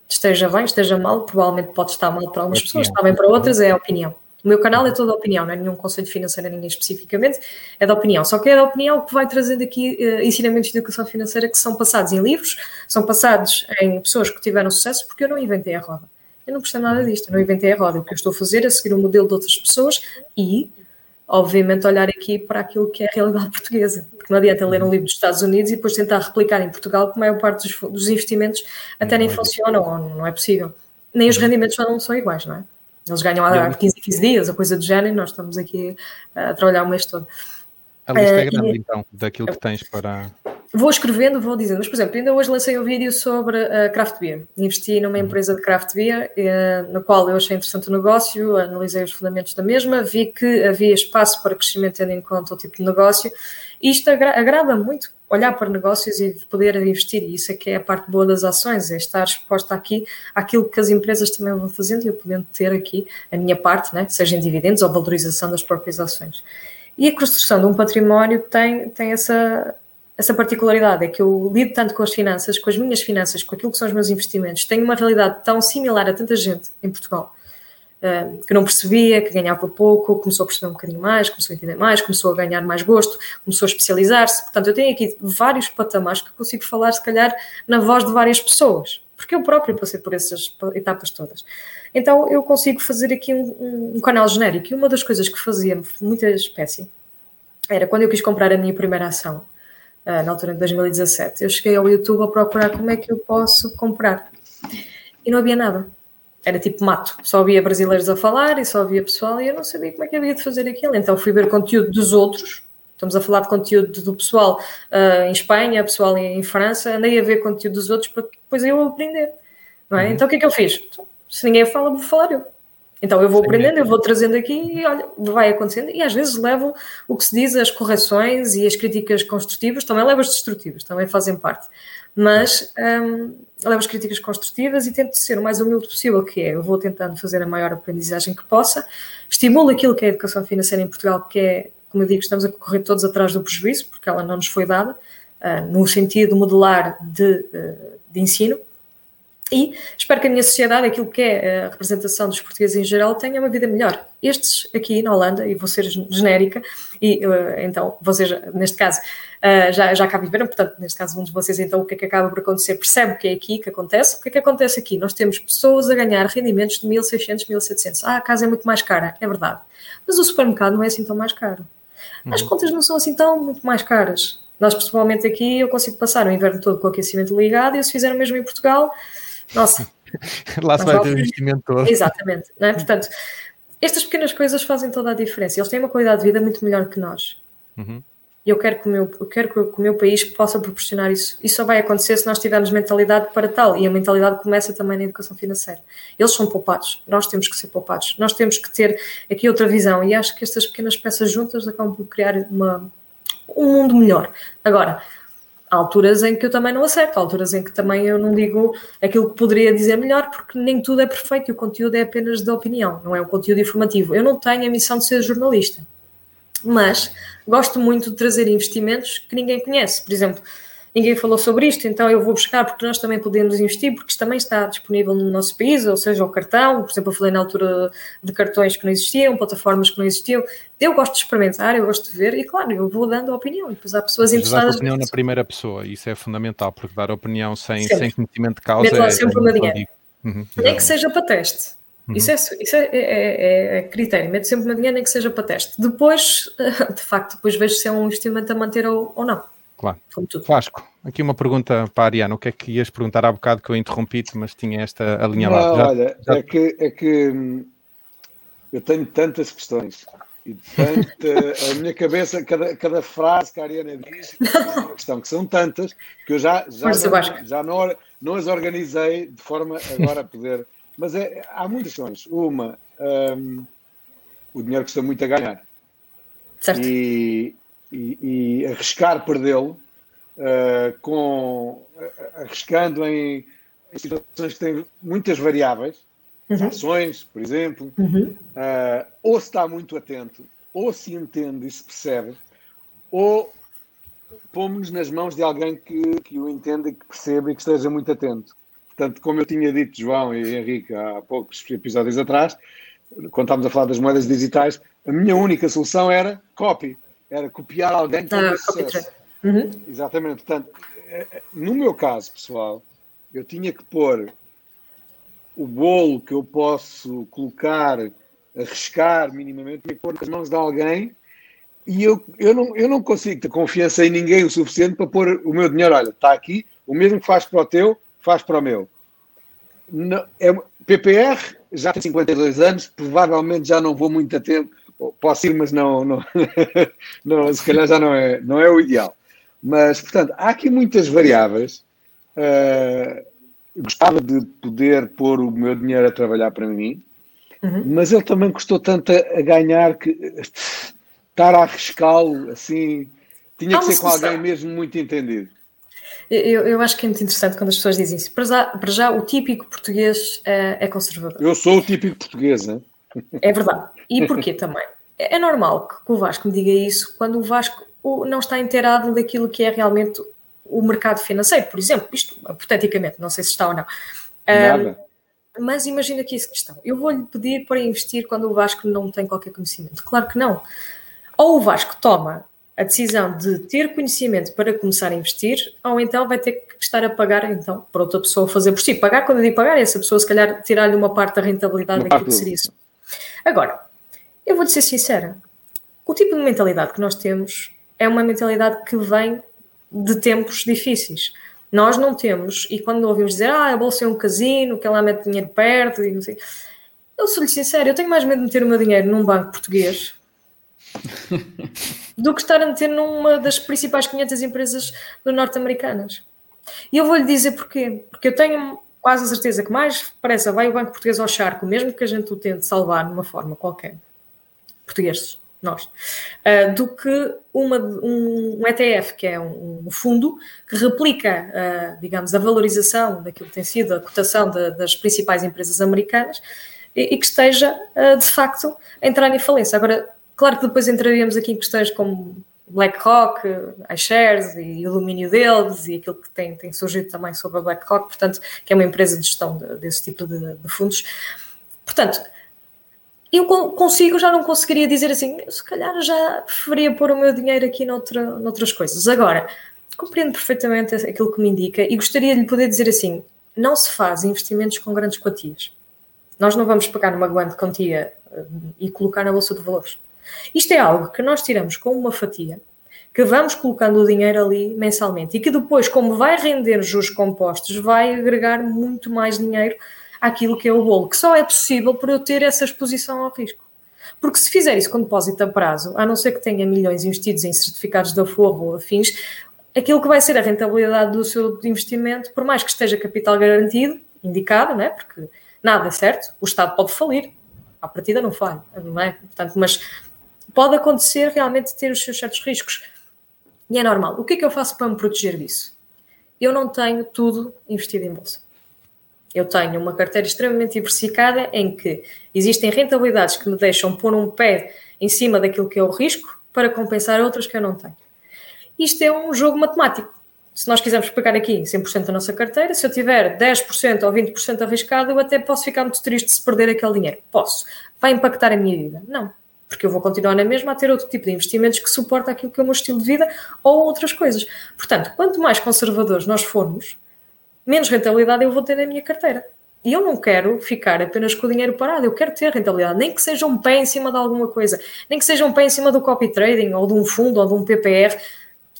Esteja bem, esteja mal, provavelmente pode estar mal para algumas pessoas, está bem para outras, é a opinião. O meu canal é toda opinião, não é nenhum conselho financeiro a ninguém especificamente, é da opinião. Só que é da opinião que vai trazendo aqui uh, ensinamentos de educação financeira que são passados em livros, são passados em pessoas que tiveram sucesso, porque eu não inventei a roda. Eu não percebo nada disto, não inventei a roda. O que eu estou a fazer é seguir o modelo de outras pessoas e, obviamente, olhar aqui para aquilo que é a realidade portuguesa. Porque não adianta ler um livro dos Estados Unidos e depois tentar replicar em Portugal, que a maior parte dos, dos investimentos até nem funcionam ou não é possível. nem os rendimentos não são iguais, não é? Eles ganham há 15, 15 dias, a coisa do género, e nós estamos aqui a trabalhar o mês todo. A lista é grande, então, daquilo que tens para. Vou escrevendo, vou dizendo. Mas, por exemplo, ainda hoje lancei um vídeo sobre uh, craft beer. Investi numa uhum. empresa de craft beer, uh, no qual eu achei interessante o negócio, analisei os fundamentos da mesma, vi que havia espaço para crescimento tendo em conta o tipo de negócio. E isto agra agrada muito olhar para negócios e poder investir. E isso é que é a parte boa das ações, é estar exposta aqui àquilo que as empresas também vão fazendo e eu podendo ter aqui a minha parte, né? seja em dividendos ou valorização das próprias ações. E a construção de um património tem, tem essa, essa particularidade, é que eu lido tanto com as finanças, com as minhas finanças, com aquilo que são os meus investimentos, tenho uma realidade tão similar a tanta gente em Portugal, uh, que não percebia, que ganhava pouco, começou a perceber um bocadinho mais, começou a entender mais, começou a ganhar mais gosto, começou a especializar-se. Portanto, eu tenho aqui vários patamares que consigo falar, se calhar, na voz de várias pessoas, porque eu próprio passei por essas etapas todas. Então eu consigo fazer aqui um, um, canal genérico. E uma das coisas que fazia muita espécie era quando eu quis comprar a minha primeira ação, na altura de 2017, eu cheguei ao YouTube a procurar como é que eu posso comprar. E não havia nada. Era tipo mato. Só havia brasileiros a falar e só havia pessoal e eu não sabia como é que havia de fazer aquilo. Então fui ver conteúdo dos outros. Estamos a falar de conteúdo do pessoal uh, em Espanha, pessoal em, França. Andei a ver conteúdo dos outros para depois eu aprender. Não é? Uhum. Então o que é que eu fiz? Se ninguém fala, vou falar eu. Então eu vou aprendendo, eu vou trazendo aqui e olha, vai acontecendo. E às vezes levo o que se diz, as correções e as críticas construtivas, também levo as destrutivas, também fazem parte. Mas um, levo as críticas construtivas e tento ser o mais humilde possível, que é, eu vou tentando fazer a maior aprendizagem que possa, estimulo aquilo que é a educação financeira em Portugal, que é, como eu digo, estamos a correr todos atrás do prejuízo, porque ela não nos foi dada, uh, no sentido modular de, uh, de ensino, e espero que a minha sociedade, aquilo que é a representação dos portugueses em geral, tenha uma vida melhor. Estes aqui na Holanda, e vou ser genérica, e uh, então vocês, neste caso, uh, já, já cá viveram, portanto, neste caso, um de vocês, então, o que é que acaba por acontecer? Percebe o que é aqui que acontece? O que é que acontece aqui? Nós temos pessoas a ganhar rendimentos de 1.600, 1.700. Ah, a casa é muito mais cara, é verdade. Mas o supermercado não é assim tão mais caro. As uhum. contas não são assim tão muito mais caras. Nós, principalmente aqui, eu consigo passar o inverno todo com o aquecimento ligado e se fizer o mesmo em Portugal, nossa. Lá se vai ter investimento todo. Exatamente. Não é? Portanto, estas pequenas coisas fazem toda a diferença. Eles têm uma qualidade de vida muito melhor que nós. Uhum. E eu quero que o meu, eu quero que o meu país possa proporcionar isso. Isso só vai acontecer se nós tivermos mentalidade para tal. E a mentalidade começa também na educação financeira. Eles são poupados, nós temos que ser poupados. Nós temos que ter aqui outra visão. E acho que estas pequenas peças juntas acabam por criar uma, um mundo melhor. Agora, há alturas em que eu também não acerto, há alturas em que também eu não digo aquilo que poderia dizer melhor, porque nem tudo é perfeito e o conteúdo é apenas de opinião, não é um conteúdo informativo. Eu não tenho a missão de ser jornalista, mas gosto muito de trazer investimentos que ninguém conhece. Por exemplo, ninguém falou sobre isto, então eu vou buscar porque nós também podemos investir, porque isto também está disponível no nosso país, ou seja, o cartão, por exemplo, eu falei na altura de cartões que não existiam, plataformas que não existiam. Eu gosto de experimentar, eu gosto de ver, e claro, eu vou dando opinião, e depois há pessoas Mas interessadas. Dar opinião na primeira pessoa, isso é fundamental, porque dar opinião sem, sem conhecimento de causa Meto é, sempre é uma dinheiro. Uhum, nem que seja para teste. Uhum. Isso, é, isso é, é, é, é critério, mete sempre uma dinheiro nem que seja para teste. Depois, de facto, depois vejo se é um investimento a manter ou, ou não. Claro. Vasco, aqui uma pergunta para a Ariana. O que é que ias perguntar há bocado que eu interrompi-te, mas tinha esta alinhavada? Não, já, olha, já... É, que, é que hum, eu tenho tantas questões e tanta, a minha cabeça, cada, cada frase que a Ariana diz, é uma questão, que são tantas que eu já, já, não, já não, não as organizei de forma agora a poder. Mas é, há muitas questões. Uma, um, o dinheiro custa muito a ganhar. Certo. E, e, e arriscar perdê-lo, uh, com, arriscando em, em, situações que têm muitas variáveis, uhum. ações, por exemplo, uhum. uh, ou se está muito atento, ou se entende e se percebe, ou pomos-nos nas mãos de alguém que, que o entenda e que perceba e que esteja muito atento. Portanto, como eu tinha dito, João e Henrique, há poucos episódios atrás, quando estávamos a falar das moedas digitais, a minha única solução era copy era copiar alguém que ah, sucesso. Uhum. Exatamente. Portanto, é, é, no meu caso, pessoal, eu tinha que pôr o bolo que eu posso colocar, arriscar minimamente, e pôr nas mãos de alguém e eu, eu, não, eu não consigo ter confiança em ninguém o suficiente para pôr o meu dinheiro. Olha, está aqui, o mesmo que faz para o teu, faz para o meu. não, é, PPR já tem 52 anos, provavelmente já não vou muito a tempo. Posso ir, mas não, não, não se calhar já não é, não é o ideal. Mas, portanto, há aqui muitas variáveis. Uh, gostava de poder pôr o meu dinheiro a trabalhar para mim, uhum. mas ele também custou tanto a, a ganhar que estar a arriscá-lo assim tinha que ser com alguém mesmo muito entendido. Eu, eu, acho que é muito interessante quando as pessoas dizem isso. Para já, para já o típico português é, é conservador. Eu sou o típico português, né? É verdade. E porquê também? É, é normal que o Vasco me diga isso quando o Vasco não está inteirado daquilo que é realmente o mercado financeiro, por exemplo, isto hipoteticamente, não sei se está ou não. Nada. Um, mas imagina aqui essa questão. Eu vou-lhe pedir para investir quando o Vasco não tem qualquer conhecimento. Claro que não. Ou o Vasco toma a decisão de ter conhecimento para começar a investir, ou então vai ter que estar a pagar então para outra pessoa fazer por si. Pagar, quando eu digo pagar, essa pessoa se calhar tirar-lhe uma parte da rentabilidade daquilo que seria isso. Agora, eu vou-lhe ser sincera, o tipo de mentalidade que nós temos é uma mentalidade que vem de tempos difíceis. Nós não temos, e quando ouvimos dizer, ah, a bolsa é um casino, que ela mete dinheiro perto, e não sei. Eu sou-lhe sincero, eu tenho mais medo de meter o meu dinheiro num banco português do que estar a meter numa das principais 500 empresas norte-americanas. E eu vou-lhe dizer porquê. Porque eu tenho quase a certeza que mais parece vai o Banco Português ao charco, mesmo que a gente o tente salvar de uma forma qualquer. Portugueses, nós. Uh, do que uma, um, um, ETF, que é um, um fundo que replica, uh, digamos, a valorização daquilo que tem sido a cotação de, das principais empresas americanas e, e que esteja, uh, de facto, a entrar em falência. Agora, Claro que depois entraríamos aqui em questões como BlackRock, iShares e o domínio deles e aquilo que tem, tem surgido também sobre a BlackRock, portanto, que é uma empresa de gestão de, desse tipo de, de, fundos. Portanto, eu consigo, já não conseguiria dizer assim, se calhar já preferia pôr o meu dinheiro aqui noutra, noutras coisas. Agora, compreendo perfeitamente aquilo que me indica e gostaria de lhe poder dizer assim, não se faz investimentos com grandes quantias. Nós não vamos pagar uma grande quantia eh, e colocar na Bolsa de Valores isto é algo que nós tiramos com uma fatia, que vamos colocando o dinheiro ali mensalmente e que depois, como vai render juros compostos, vai agregar muito mais dinheiro àquilo que é o bolo, que só é possível por eu ter essa exposição ao risco. Porque se fizer isso com depósito a prazo, a não ser que tenha milhões investidos em certificados da Forro ou afins, aquilo que vai ser a rentabilidade do seu investimento, por mais que esteja capital garantido, indicado, não é? porque nada é certo, o Estado pode falir, à partida não falha, não é? Portanto, mas pode acontecer realmente ter os seus certos riscos. E é normal. O que é que eu faço para me proteger disso? Eu não tenho tudo investido em bolsa. Eu tenho uma carteira extremamente diversificada em que existem rentabilidades que me deixam pôr um pé em cima daquilo que é o risco para compensar outras que eu não tenho. Isto é um jogo matemático. Se nós quisermos pegar aqui 100% da nossa carteira, se eu tiver 10% ou 20% arriscado, eu até posso ficar muito triste se perder aquele dinheiro. Posso. Vai impactar a minha vida? Não porque eu vou continuar na mesma a ter outro tipo de investimentos que suporta aquilo que é o meu estilo de vida ou outras coisas. Portanto, quanto mais conservadores nós formos, menos rentabilidade eu vou ter na minha carteira. E eu não quero ficar apenas com o dinheiro parado, eu quero ter rentabilidade, nem que seja um pé em cima de alguma coisa, nem que seja um pé em cima do copy trading, ou de um fundo, ou de um PPR,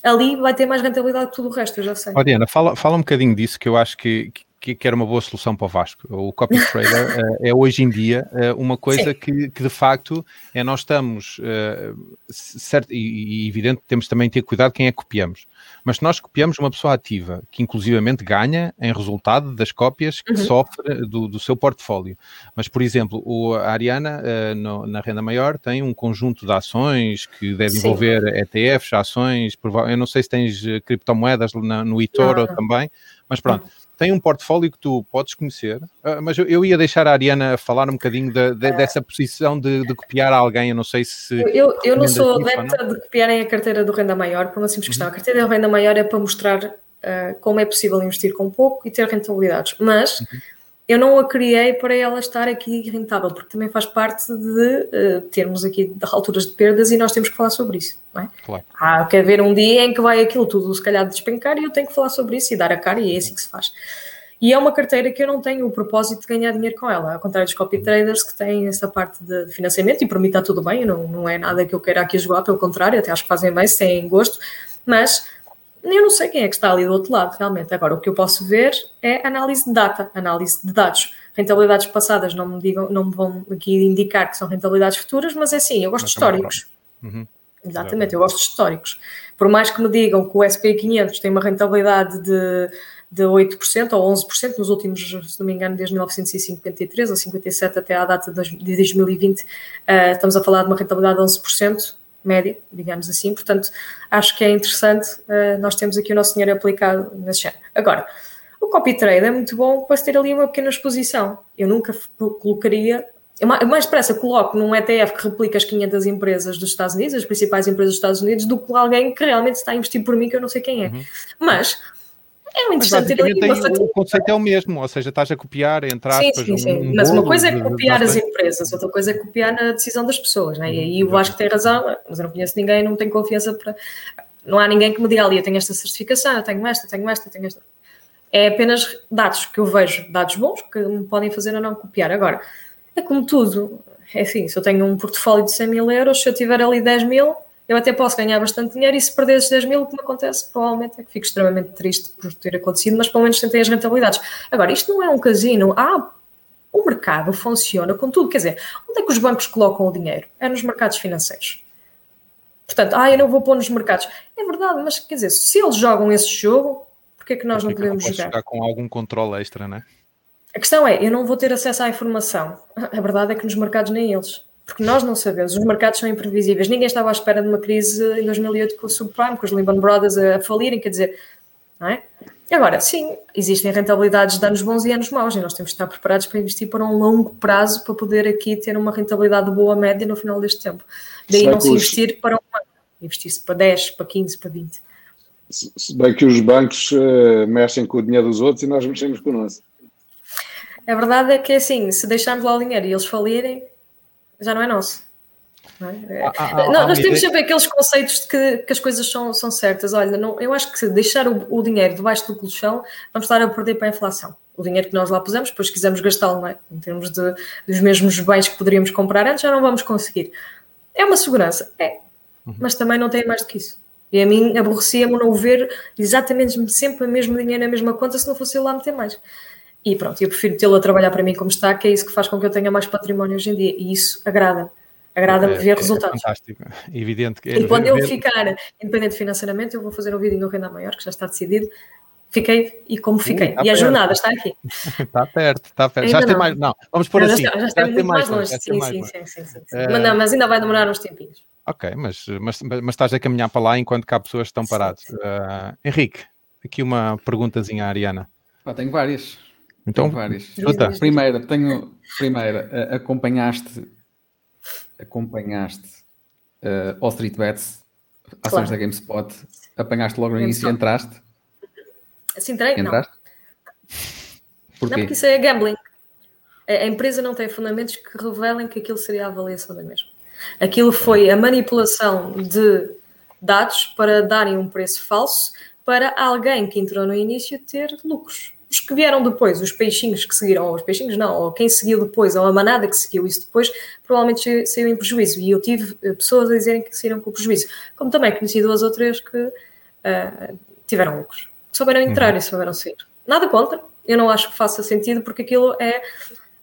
ali vai ter mais rentabilidade que tudo o resto, eu já sei. Oriana, fala, fala um bocadinho disso, que eu acho que, que, que, era uma boa solução para o Vasco. O copy trader uh, é hoje em dia uh, uma coisa que, que, de facto é nós estamos uh, certo e, e, evidente temos também ter cuidado quem é que copiamos. Mas se nós copiamos uma pessoa ativa que inclusivamente ganha em resultado das cópias que uhum. sofre do, do, seu portfólio. Mas por exemplo, o, a Ariana no, na renda maior tem um conjunto de ações que deve Sim. envolver ETFs, ações, eu não sei se tens criptomoedas no, no eToro também, mas pronto. Uhum tem um portfólio que tu podes conhecer, uh, mas eu, ia deixar a Ariana falar um bocadinho de, de, dessa posição de, de, copiar alguém. Eu não sei se. Eu, eu não sou adepta de copiarem a carteira do renda maior por uma simples questão. Uhum. A carteira do renda maior é para mostrar uh, como é possível investir com pouco e ter rentabilidades. Mas uhum eu não a criei para ela estar aqui rentável, porque também faz parte de uh, termos aqui de alturas de perdas e nós temos que falar sobre isso. Não é? claro. Há que haver um dia em que vai aquilo tudo se calhar despencar e eu tenho que falar sobre isso e dar a cara e é assim que se faz. E é uma carteira que eu não tenho o propósito de ganhar dinheiro com ela, ao contrário dos copy traders que têm essa parte de financiamento e para mim está tudo bem, não, não é nada que eu queira aqui jogar, pelo contrário, até acho que fazem bem, se têm gosto, mas eu não sei quem é que está ali do outro lado, realmente. Agora, o que eu posso ver é análise de data, análise de dados. Rentabilidades passadas não me, digam, não me vão aqui indicar que são rentabilidades futuras, mas é assim, eu gosto de históricos. Uhum. Exatamente, eu gosto de históricos. Por mais que me digam que o SP500 tem uma rentabilidade de, de 8% ou 11% nos últimos, se não me engano, desde 1953 ou 57 até à data de 2020, uh, eh, estamos a falar de uma rentabilidade de 11%, média, digamos assim. Portanto, acho que é interessante uh, nós temos aqui o nosso dinheiro aplicado nesse género. Agora, o copy trade é muito bom para ter ali uma pequena exposição. Eu nunca colocaria. Eu mais depressa coloco num ETF que replica as 500 empresas dos Estados Unidos, as principais empresas dos Estados Unidos, do que alguém que realmente está a investir por mim, que eu não sei quem é. Uhum. Mas é interessante ter ali uma O conceito é o mesmo, ou seja, estás a copiar, entrar. Sim, sim, sim. Um mas uma coisa é copiar de, as empresas, outra coisa é copiar na decisão das pessoas, né? e aí eu acho que tem razão, mas eu não conheço ninguém, não tenho confiança para. Não há ninguém que me diga ali, eu tenho esta certificação, eu tenho esta, tenho esta, tenho esta. É apenas dados que eu vejo, dados bons, que me podem fazer ou não copiar. Agora, é como tudo, é assim, se eu tenho um portfólio de 100 mil euros, se eu tiver ali 10 mil, eu até posso ganhar bastante dinheiro e se perder esses 10 mil, o que me acontece, provavelmente é que fico extremamente triste por ter acontecido, mas pelo menos tentei as rentabilidades. Agora, isto não é um casino. Ah, o mercado funciona com tudo. Quer dizer, onde é que os bancos colocam o dinheiro? É nos mercados financeiros. Portanto, ah, eu não vou pôr nos mercados. É verdade, mas quer dizer, se eles jogam esse jogo, porquê é que nós não podemos não jogar? jogar com algum controle extra, não é? A questão é, eu não vou ter acesso à informação. A verdade é que nos mercados nem eles. Porque nós não sabemos, os mercados são imprevisíveis. Ninguém estava à espera de uma crise em 2008 com o subprime, com os Lehman Brothers a falirem, quer dizer, não é? Agora, sim, existem rentabilidades de anos bons e anos maus, e nós temos que estar preparados para investir por um longo prazo para poder aqui ter uma rentabilidade boa média no final deste tempo. Daí não se investir para um ano, investir-se para 10, para 15, para 20. Se bem que os bancos uh, mexem com o dinheiro dos outros e nós mexemos com o nosso. A verdade é que é assim, se deixarmos lá o dinheiro e eles falirem, já não é nosso. Não é? Ah, ah, ah, não, nós temos sempre aqueles conceitos de que, que as coisas são, são certas. Olha, não, eu acho que se deixar o, o, dinheiro debaixo do colchão, vamos estar a perder para a inflação. O dinheiro que nós lá pusemos, depois quisermos gastá-lo, não é? Em termos de, dos mesmos bens que poderíamos comprar antes, já não vamos conseguir. É uma segurança, é, uhum. mas também não tem mais do que isso. E a mim aborrecia-me não ver exatamente sempre o mesmo dinheiro na mesma conta se não fosse eu lá meter mais. E pronto, eu prefiro tê-lo a trabalhar para mim como está, que é isso que faz com que eu tenha mais património hoje em dia. E isso agrada-me. Agrada-me é, ver é, resultados. É fantástico. Evidente que é. E quando eu ficar independente financeiramente, eu vou fazer um vídeo no Renda Maior, que já está decidido. Fiquei e como fiquei. Uh, e a jornada está aqui. está perto, está perto. Ainda já tem mais. Não, vamos por assim. Já, já está muito mais longe. Sim, sim, sim, sim, sim, sim. Uh... Mas, não, mas ainda vai demorar uns tempinhos. Ok, mas, mas, mas estás a caminhar para lá enquanto que há pessoas que estão paradas. Uh, Henrique, aqui uma perguntazinha à Ariana. Ah, tenho várias. Então, várias. Primeira, tenho. Primeira, acompanhaste. Acompanhaste uh, Wall Street Bets, ações claro. da GameSpot. Apanhaste logo no início e entraste? Assim, entrei? Entraste? Não. Porquê? Não, porque isso é gambling. A empresa não tem fundamentos que revelem que aquilo seria a avaliação da mesma. Aquilo foi a manipulação de dados para darem um preço falso para alguém que entrou no início ter lucros os que vieram depois, os peixinhos que seguiram, ou os peixinhos não, ou quem seguiu depois, ou a manada que seguiu isso depois, provavelmente saiu em prejuízo. E eu tive eh, pessoas a dizerem que saíram com prejuízo. Como também conheci duas ou três que uh, tiveram lucros. Souberam entrar uhum. e souberam sair. Nada contra, eu não acho que faça sentido, porque aquilo é.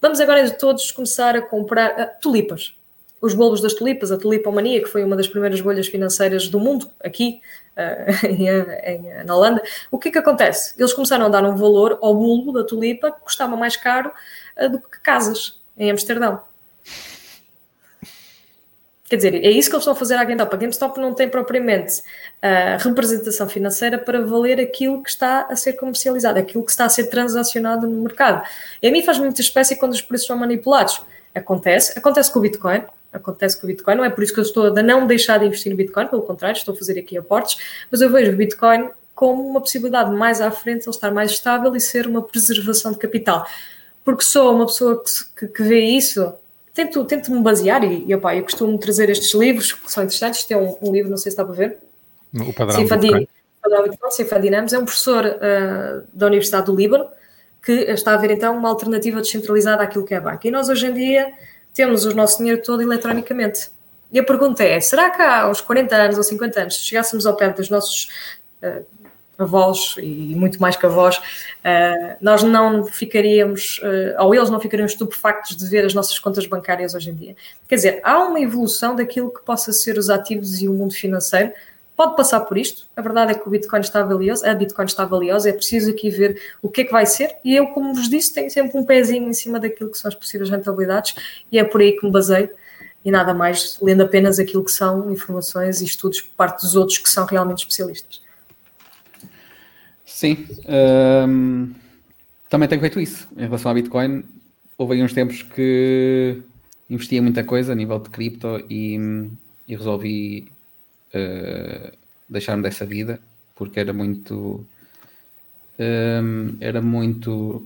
Vamos agora todos começar a comprar uh, tulipas. Os bolos das tulipas, a tulipomania, que foi uma das primeiras bolhas financeiras do mundo, aqui, uh, em, em, na Holanda, o que é que acontece? Eles começaram a dar um valor ao bolo da tulipa que custava mais caro uh, do que casas em Amsterdão. Quer dizer, é isso que eles estão a fazer à GameStop. A GameStop não tem propriamente uh, representação financeira para valer aquilo que está a ser comercializado, aquilo que está a ser transacionado no mercado. E a mim faz muita espécie quando os preços são manipulados. Acontece, acontece com o Bitcoin, acontece com o Bitcoin, não é por isso que eu estou a não deixar de investir no Bitcoin, pelo contrário, estou a fazer aqui aportes, mas eu vejo o Bitcoin como uma possibilidade mais à frente, ele estar mais estável e ser uma preservação de capital. Porque sou uma pessoa que, que, vê isso, tento, tento me basear, e, e opa, eu costumo trazer estes livros que são interessantes. Tem é um, um, livro, não sei se está para ver. O padrão Cifadin, Cifadinamos, é um professor uh, da Universidade do Líbano que está a ver então uma alternativa descentralizada àquilo que é a banca. E nós hoje em dia temos o nosso dinheiro todo eletronicamente. E a pergunta é: será que uns 40 anos ou 50 anos, se chegássemos ao pé dos nossos uh, a vós e muito mais que a vós, uh, nós não ficaríamos, uh, ou eles não ficariam estupefactos de ver as nossas contas bancárias hoje em dia. Quer dizer, há uma evolução daquilo que possa ser os ativos e o mundo financeiro. Pode passar por isto. A verdade é que o Bitcoin está valioso, a Bitcoin está valiosa, é preciso aqui ver o que é que vai ser. E eu, como vos disse, tenho sempre um pezinho em cima daquilo que são as possíveis rentabilidades e é por aí que me baseio e nada mais, lendo apenas aquilo que são informações e estudos por parte dos outros que são realmente especialistas. Sim, um, também tenho feito isso. Em relação ao Bitcoin, houve aí uns tempos que investia muita coisa a nível de cripto e, e resolvi uh, deixar-me dessa vida porque era muito. Um, era muito.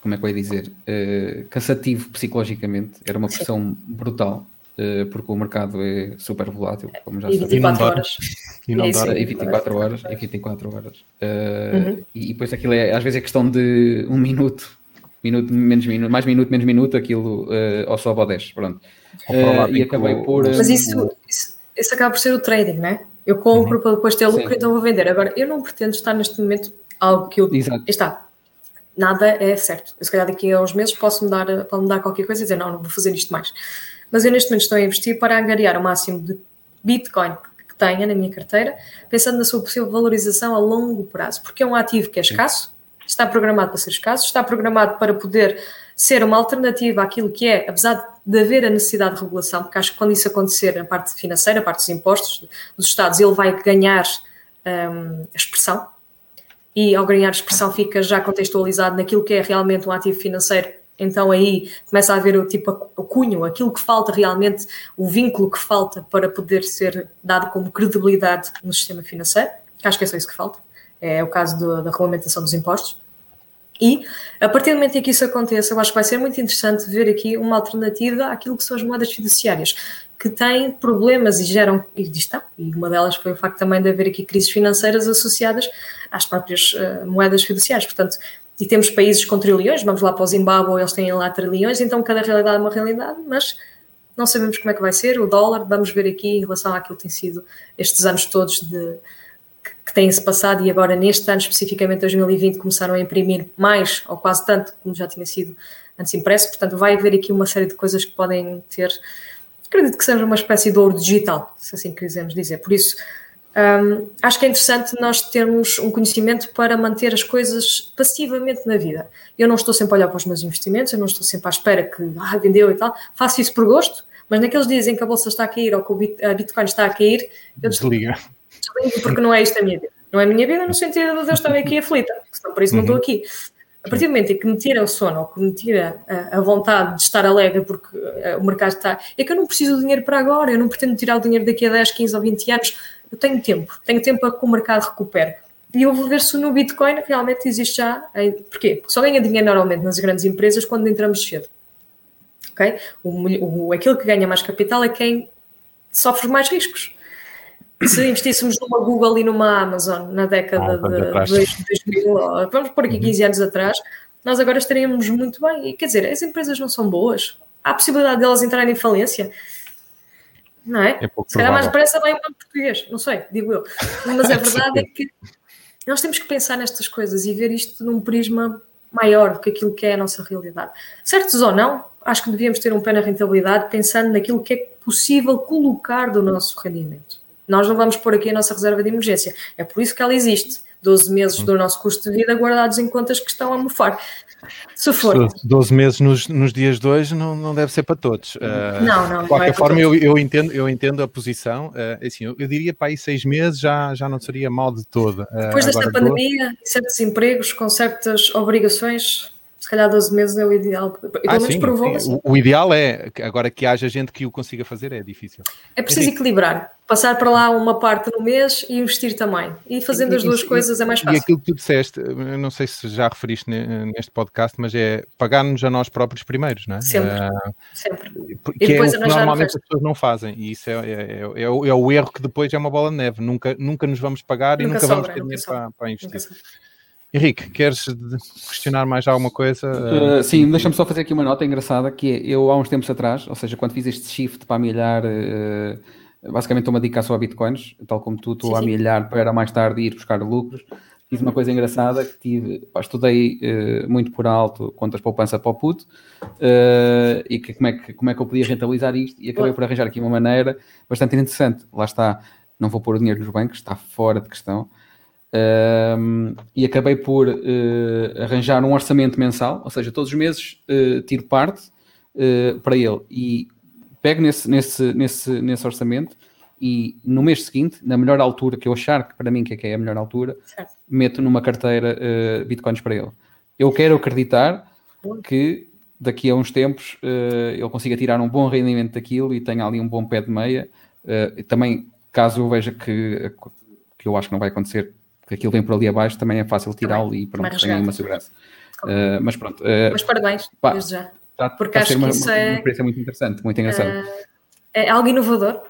Como é que eu ia dizer? Uh, cansativo psicologicamente, era uma pressão brutal. Uh, porque o mercado é super volátil, como já sabemos. E 24 horas. E não dora, e 24 horas, e 24 horas. Uh, uhum. E depois aquilo é, às vezes é questão de um minuto, minuto, menos minuto, mais minuto, menos minuto, aquilo uh, ou sobe ou desce, pronto. Uh, e acabei por... Mas isso, isso, isso, acaba por ser o trading, não é? Eu compro uhum. para depois ter lucro, Sim. então vou vender. Agora, eu não pretendo estar neste momento algo que eu... Exato. Está, nada é certo. Eu, se calhar daqui a uns meses posso mudar, pode mudar qualquer coisa e dizer, não, não vou fazer isto mais. Mas eu neste momento estou a investir para angariar o máximo de Bitcoin tenha na minha carteira, pensando na sua possível valorização a longo prazo, porque é um ativo que é escasso, está programado para ser escasso, está programado para poder ser uma alternativa àquilo que é, apesar de haver a necessidade de regulação, porque acho que quando isso acontecer na parte financeira, a parte dos impostos dos Estados, ele vai ganhar um, a expressão, e ao ganhar a expressão fica já contextualizado naquilo que é realmente um ativo financeiro então aí começa a haver o tipo o cunho, aquilo que falta realmente, o vínculo que falta para poder ser dado como credibilidade no sistema financeiro. Acho que é só isso que falta. É o caso do, da regulamentação dos impostos. E, a partir do momento em que isso aconteça, eu acho que vai ser muito interessante ver aqui uma alternativa àquilo que são as moedas fiduciárias, que têm problemas e geram, e está, e uma delas foi o facto também de haver aqui crises financeiras associadas às próprias uh, moedas fiduciárias. Portanto, e temos países com trilhões, vamos lá para o Zimbábue, eles têm lá trilhões, então cada realidade é uma realidade, mas não sabemos como é que vai ser, o dólar, vamos ver aqui em relação àquilo que tem sido estes anos todos de, que, que têm-se passado e agora neste ano especificamente 2020 começaram a imprimir mais ou quase tanto como já tinha sido antes impresso, portanto vai haver aqui uma série de coisas que podem ter, acredito que seja uma espécie de ouro digital, se assim quisermos dizer, por isso um, acho que é interessante nós termos um conhecimento para manter as coisas passivamente na vida. Eu não estou sempre a olhar para os meus investimentos, eu não estou sempre à espera que ah, vendeu e tal. Faço isso por gosto, mas naqueles dias em que a bolsa está a cair ou que a Bitcoin está a cair, eu desligo. Porque não é isto a minha vida. Não é a minha vida no sentido de eu estar aqui aflita, senão por isso não estou uhum. aqui. A partir do momento em que me tira o sono ou que me tira a, a vontade de estar alegre porque uh, o mercado está. É que eu não preciso do dinheiro para agora, eu não pretendo tirar o dinheiro daqui a 10, 15 ou 20 anos eu tenho tempo, tenho tempo para que o mercado recupere. E eu vou ver se no Bitcoin realmente existe já. Porquê? Porque só ganha dinheiro normalmente nas grandes empresas quando entramos cedo. Ok? O, o, aquilo que ganha mais capital é quem sofre mais riscos. Se investíssemos numa Google e numa Amazon na década ah, de 2000, vamos por aqui 15 uhum. anos atrás, nós agora estaríamos muito bem. E quer dizer, as empresas não são boas. Há a possibilidade delas de entrarem em falência não é? é Se calhar mais depressa vai um português, não sei, digo eu. Mas a verdade é que nós temos que pensar nestas coisas e ver isto num prisma maior do que aquilo que é a nossa realidade. Certos ou não, acho que devíamos ter um pé na rentabilidade pensando naquilo que é possível colocar do nosso rendimento. Nós não vamos pôr aqui a nossa reserva de emergência, é por isso que ela existe. 12 meses do nosso custo de vida guardados em contas que estão a mofar. Se for. 12 meses nos, nos dias de hoje não, não deve ser para todos. Uh, não, não. De qualquer é forma, eu, eu, entendo, eu entendo a posição. Uh, assim, eu, eu, diria para aí seis meses já, já não seria mal de todo. Uh, Depois desta pandemia, certos empregos com certas obrigações, se calhar 12 meses é o ideal. pelo ah, menos provou assim. o, o, ideal é, agora que haja gente que o consiga fazer, é difícil. É preciso é equilibrar. Passar para lá uma parte no mês e investir também. E fazendo as duas e, coisas é mais fácil. E aquilo que tu disseste, não sei se já referiste neste podcast, mas é pagar-nos a nós próprios primeiros, não é? Sempre. Uh, Sempre. Que e depois é o que normalmente as pessoas não fazem. E isso é, é, é, é, o, é, o, erro que depois é uma bola de neve. Nunca, nunca nos vamos pagar nunca e nunca sobra, vamos ter dinheiro para, para investir. Henrique, queres questionar mais alguma coisa? Uh, sim, deixa-me só fazer aqui uma nota engraçada, que é, eu há uns tempos atrás, ou seja, quando fiz este shift para milhar, uh, basicamente estou-me a dedicar só a bitcoins, tal como tu, estou a milhar para mais tarde ir buscar lucros, fiz uma coisa engraçada que tive, pá, estudei uh, muito por alto contas poupança para o puto e que como, é que, como é que eu podia rentabilizar isto e acabei por arranjar aqui uma maneira bastante interessante. Lá está, não vou pôr o dinheiro nos bancos, está fora de questão. Uh, e acabei por arranjar um orçamento mensal, ou seja, todos os meses tiro parte para ele e pego nesse, nesse, nesse, nesse orçamento e no mês seguinte, na melhor altura que eu achar que para mim que é, que é a melhor altura, certo. meto numa carteira uh, bitcoins para ele. Eu quero acreditar que daqui a uns tempos uh, ele consiga tirar um bom rendimento daquilo e tenha ali um bom pé de meia. Uh, também, caso eu veja que, que eu acho que não vai acontecer, que aquilo vem por ali abaixo, também é fácil tirá-lo e pronto, tem uma segurança. Uh, mas pronto. mas parabéns, pá, desde já. Tá, Porque acho que isso uma, é... uma experiência muito interessante, muito engraçado. é algo inovador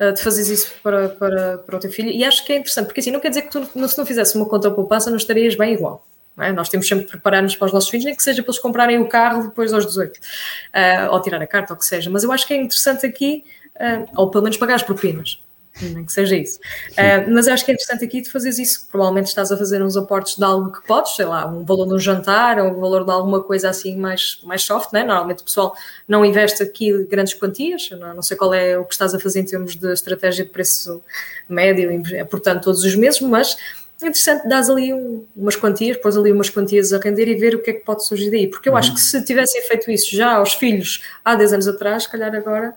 uh, de fazeres isso para, para, para o teu filho. E acho que é interessante, porque assim, não quer dizer que tu, se não fizesse uma conta poupança, não estarias bem igual. É? Nós temos sempre que preparar-nos para os nossos filhos, nem que seja para eles comprarem o carro depois aos 18, uh, ou tirar a carta, ou o que seja. Mas eu acho que é interessante aqui, uh, ou pelo menos pagar as propinas nem que seja isso. Uh, mas acho que é interessante aqui de fazeres isso. Provavelmente estás a fazer uns aportes de algo que podes, sei lá, um valor de um jantar ou um valor de alguma coisa assim mais, mais soft, né? Normalmente o pessoal não investe aqui grandes quantias, não, não sei qual é o que estás a fazer em termos de estratégia de preço médio, portanto, todos os meses, mas é interessante, dás ali um, umas quantias, pôs ali umas quantias a render e ver o que é que pode surgir daí. Porque eu uhum. acho que se tivessem feito isso já aos filhos há 10 anos atrás, se calhar agora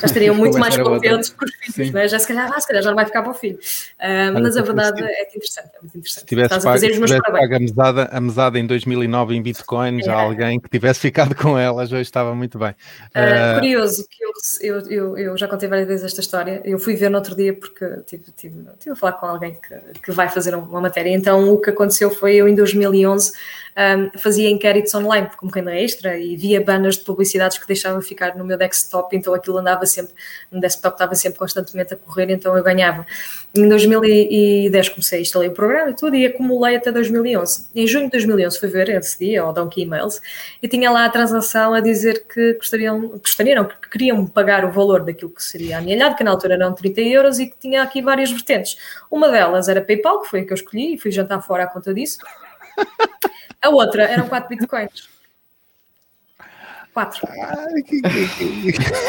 já estariam muito mais contentes com os filhos, né? já se calhar, ah, se calhar já não vai ficar para o filho. Uh, mas a verdade é que é interessante, é muito interessante. Se tivesse Estás pago, a fazer os meus parabéns. a mesada, a mesada em 2009 em Bitcoin, é. já alguém que tivesse ficado com elas hoje estava muito bem. Uh, uh, curioso que eu, eu, eu, eu, já contei várias vezes esta história, eu fui ver no outro dia porque tive, tive, tive a falar com alguém que, que vai fazer uma matéria, então o que aconteceu foi eu em 2011 um, fazia inquéritos online como renda extra e via banners de publicidades que deixava ficar no meu desktop, então aquilo andava sempre, no desktop estava sempre constantemente a correr, então eu ganhava. Em 2010 comecei a instalar o programa e tudo e acumulei até 2011. Em junho de 2011 fui ver esse dia, ao Donkey Emails, e tinha lá a transação a dizer que gostariam, gostariam, que queriam pagar o valor daquilo que seria amelhado, que na altura eram 30 euros e que tinha aqui várias vertentes. Uma delas era PayPal, que foi a que eu escolhi e fui jantar fora à conta disso. A outra eram 4 bitcoins. 4.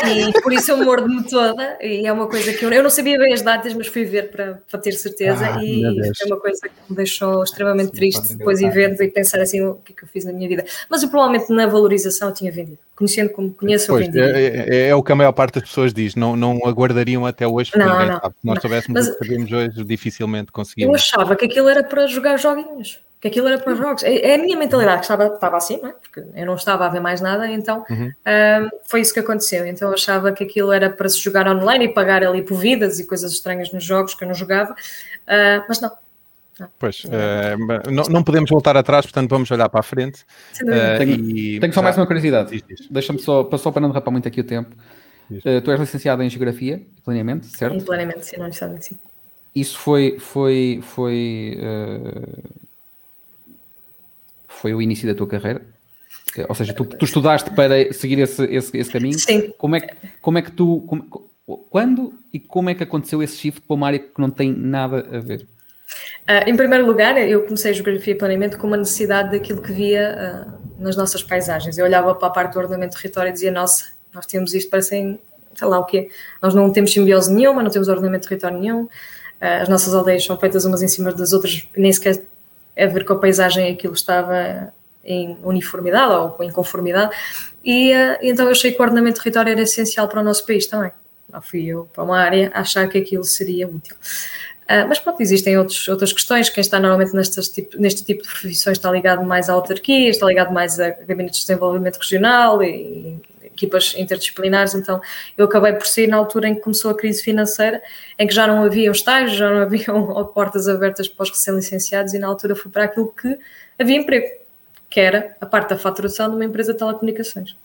E por isso eu mordo-me toda. E é uma coisa que eu, eu não sabia bem as datas, mas fui ver para, para ter certeza. Ah, e é uma coisa que me deixou extremamente Sim, triste depois ir ver e pensar assim: o que é que eu fiz na minha vida. Mas eu provavelmente na valorização tinha vendido. Conhecendo como conheço, pois, eu vendi. É, é, é, o que a maior parte das pessoas diz. Não, não aguardariam até hoje, porque não, não, Se nós soubéssemos mas, o que sabemos hoje, dificilmente conseguimos. Eu achava que aquilo era para jogar joguinhos que aquilo era para jogos. É, é a minha mentalidade que estava, estava assim, não é? Porque eu não estava a ver mais nada, então uhum. um, foi isso que aconteceu. Então eu achava que aquilo era para se jogar online e pagar ali por vidas e coisas estranhas nos jogos que eu não jogava, uh, mas não. Pois, uh, não, não, podemos voltar atrás, portanto vamos olhar para a frente. Uh, tenho, e... tenho só mais uma curiosidade. Deixa-me só, só para não derrapar muito aqui o tempo. Uh, tu és licenciado em Geografia e Planeamento, certo? Em Planeamento, sim, não. Isso foi, foi, foi foi o início da tua carreira? Ou seja, tu, tu estudaste para seguir esse, esse, esse, caminho? Sim. Como é que, como é que tu. Como, quando e como é que aconteceu esse shift para uma área que não tem nada a ver? Uh, em primeiro lugar, eu comecei a geografia e planeamento com uma necessidade daquilo que via uh, nas nossas paisagens. Eu olhava para a parte do ordenamento do território e dizia: Nossa, nós temos isto, parecem, sei lá o quê. Nós não temos simbiose nenhuma, não temos ordenamento de território nenhum. Uh, as nossas aldeias são feitas umas em cima das outras, nem sequer a ver com a paisagem aquilo estava em uniformidade ou em conformidade, e, uh, então eu achei que o ordenamento de território era essencial para o nosso país também. Lá fui eu para uma área achar que aquilo seria útil. Uh, mas pronto, existem outros, outras questões. Quem está normalmente nestes tipo, neste tipo de profissões está ligado mais à autarquia, está ligado mais a gabinetes de desenvolvimento regional e, equipas interdisciplinares, então eu acabei por sair na altura em que começou a crise financeira, em que já não haviam estágios, já não haviam portas abertas para os recém-licenciados e na altura fui para aquilo que havia emprego, que era a parte da faturação de uma empresa de telecomunicações.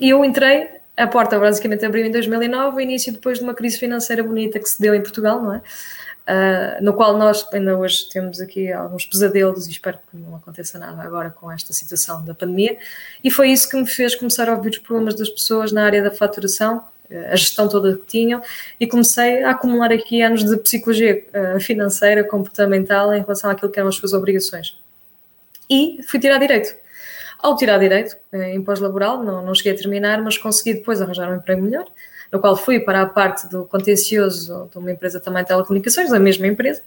E eu entrei, a porta basicamente abriu em 2009, o início depois de uma crise financeira bonita que se deu em Portugal, não é? Uh, no qual nós ainda hoje temos aqui alguns pesadelos e espero que não aconteça nada agora com esta situação da pandemia. E foi isso que me fez começar a ouvir os problemas das pessoas na área da faturação a gestão toda que tinham, e comecei a acumular aqui anos de psicologia financeira, comportamental, em relação àquilo que eram as suas obrigações. E fui tirar direito. Ao tirar direito, em pós-laboral, não, não cheguei a terminar, mas consegui depois arranjar um emprego melhor, no qual fui para a parte do contencioso de uma empresa também de telecomunicações, da mesma empresa,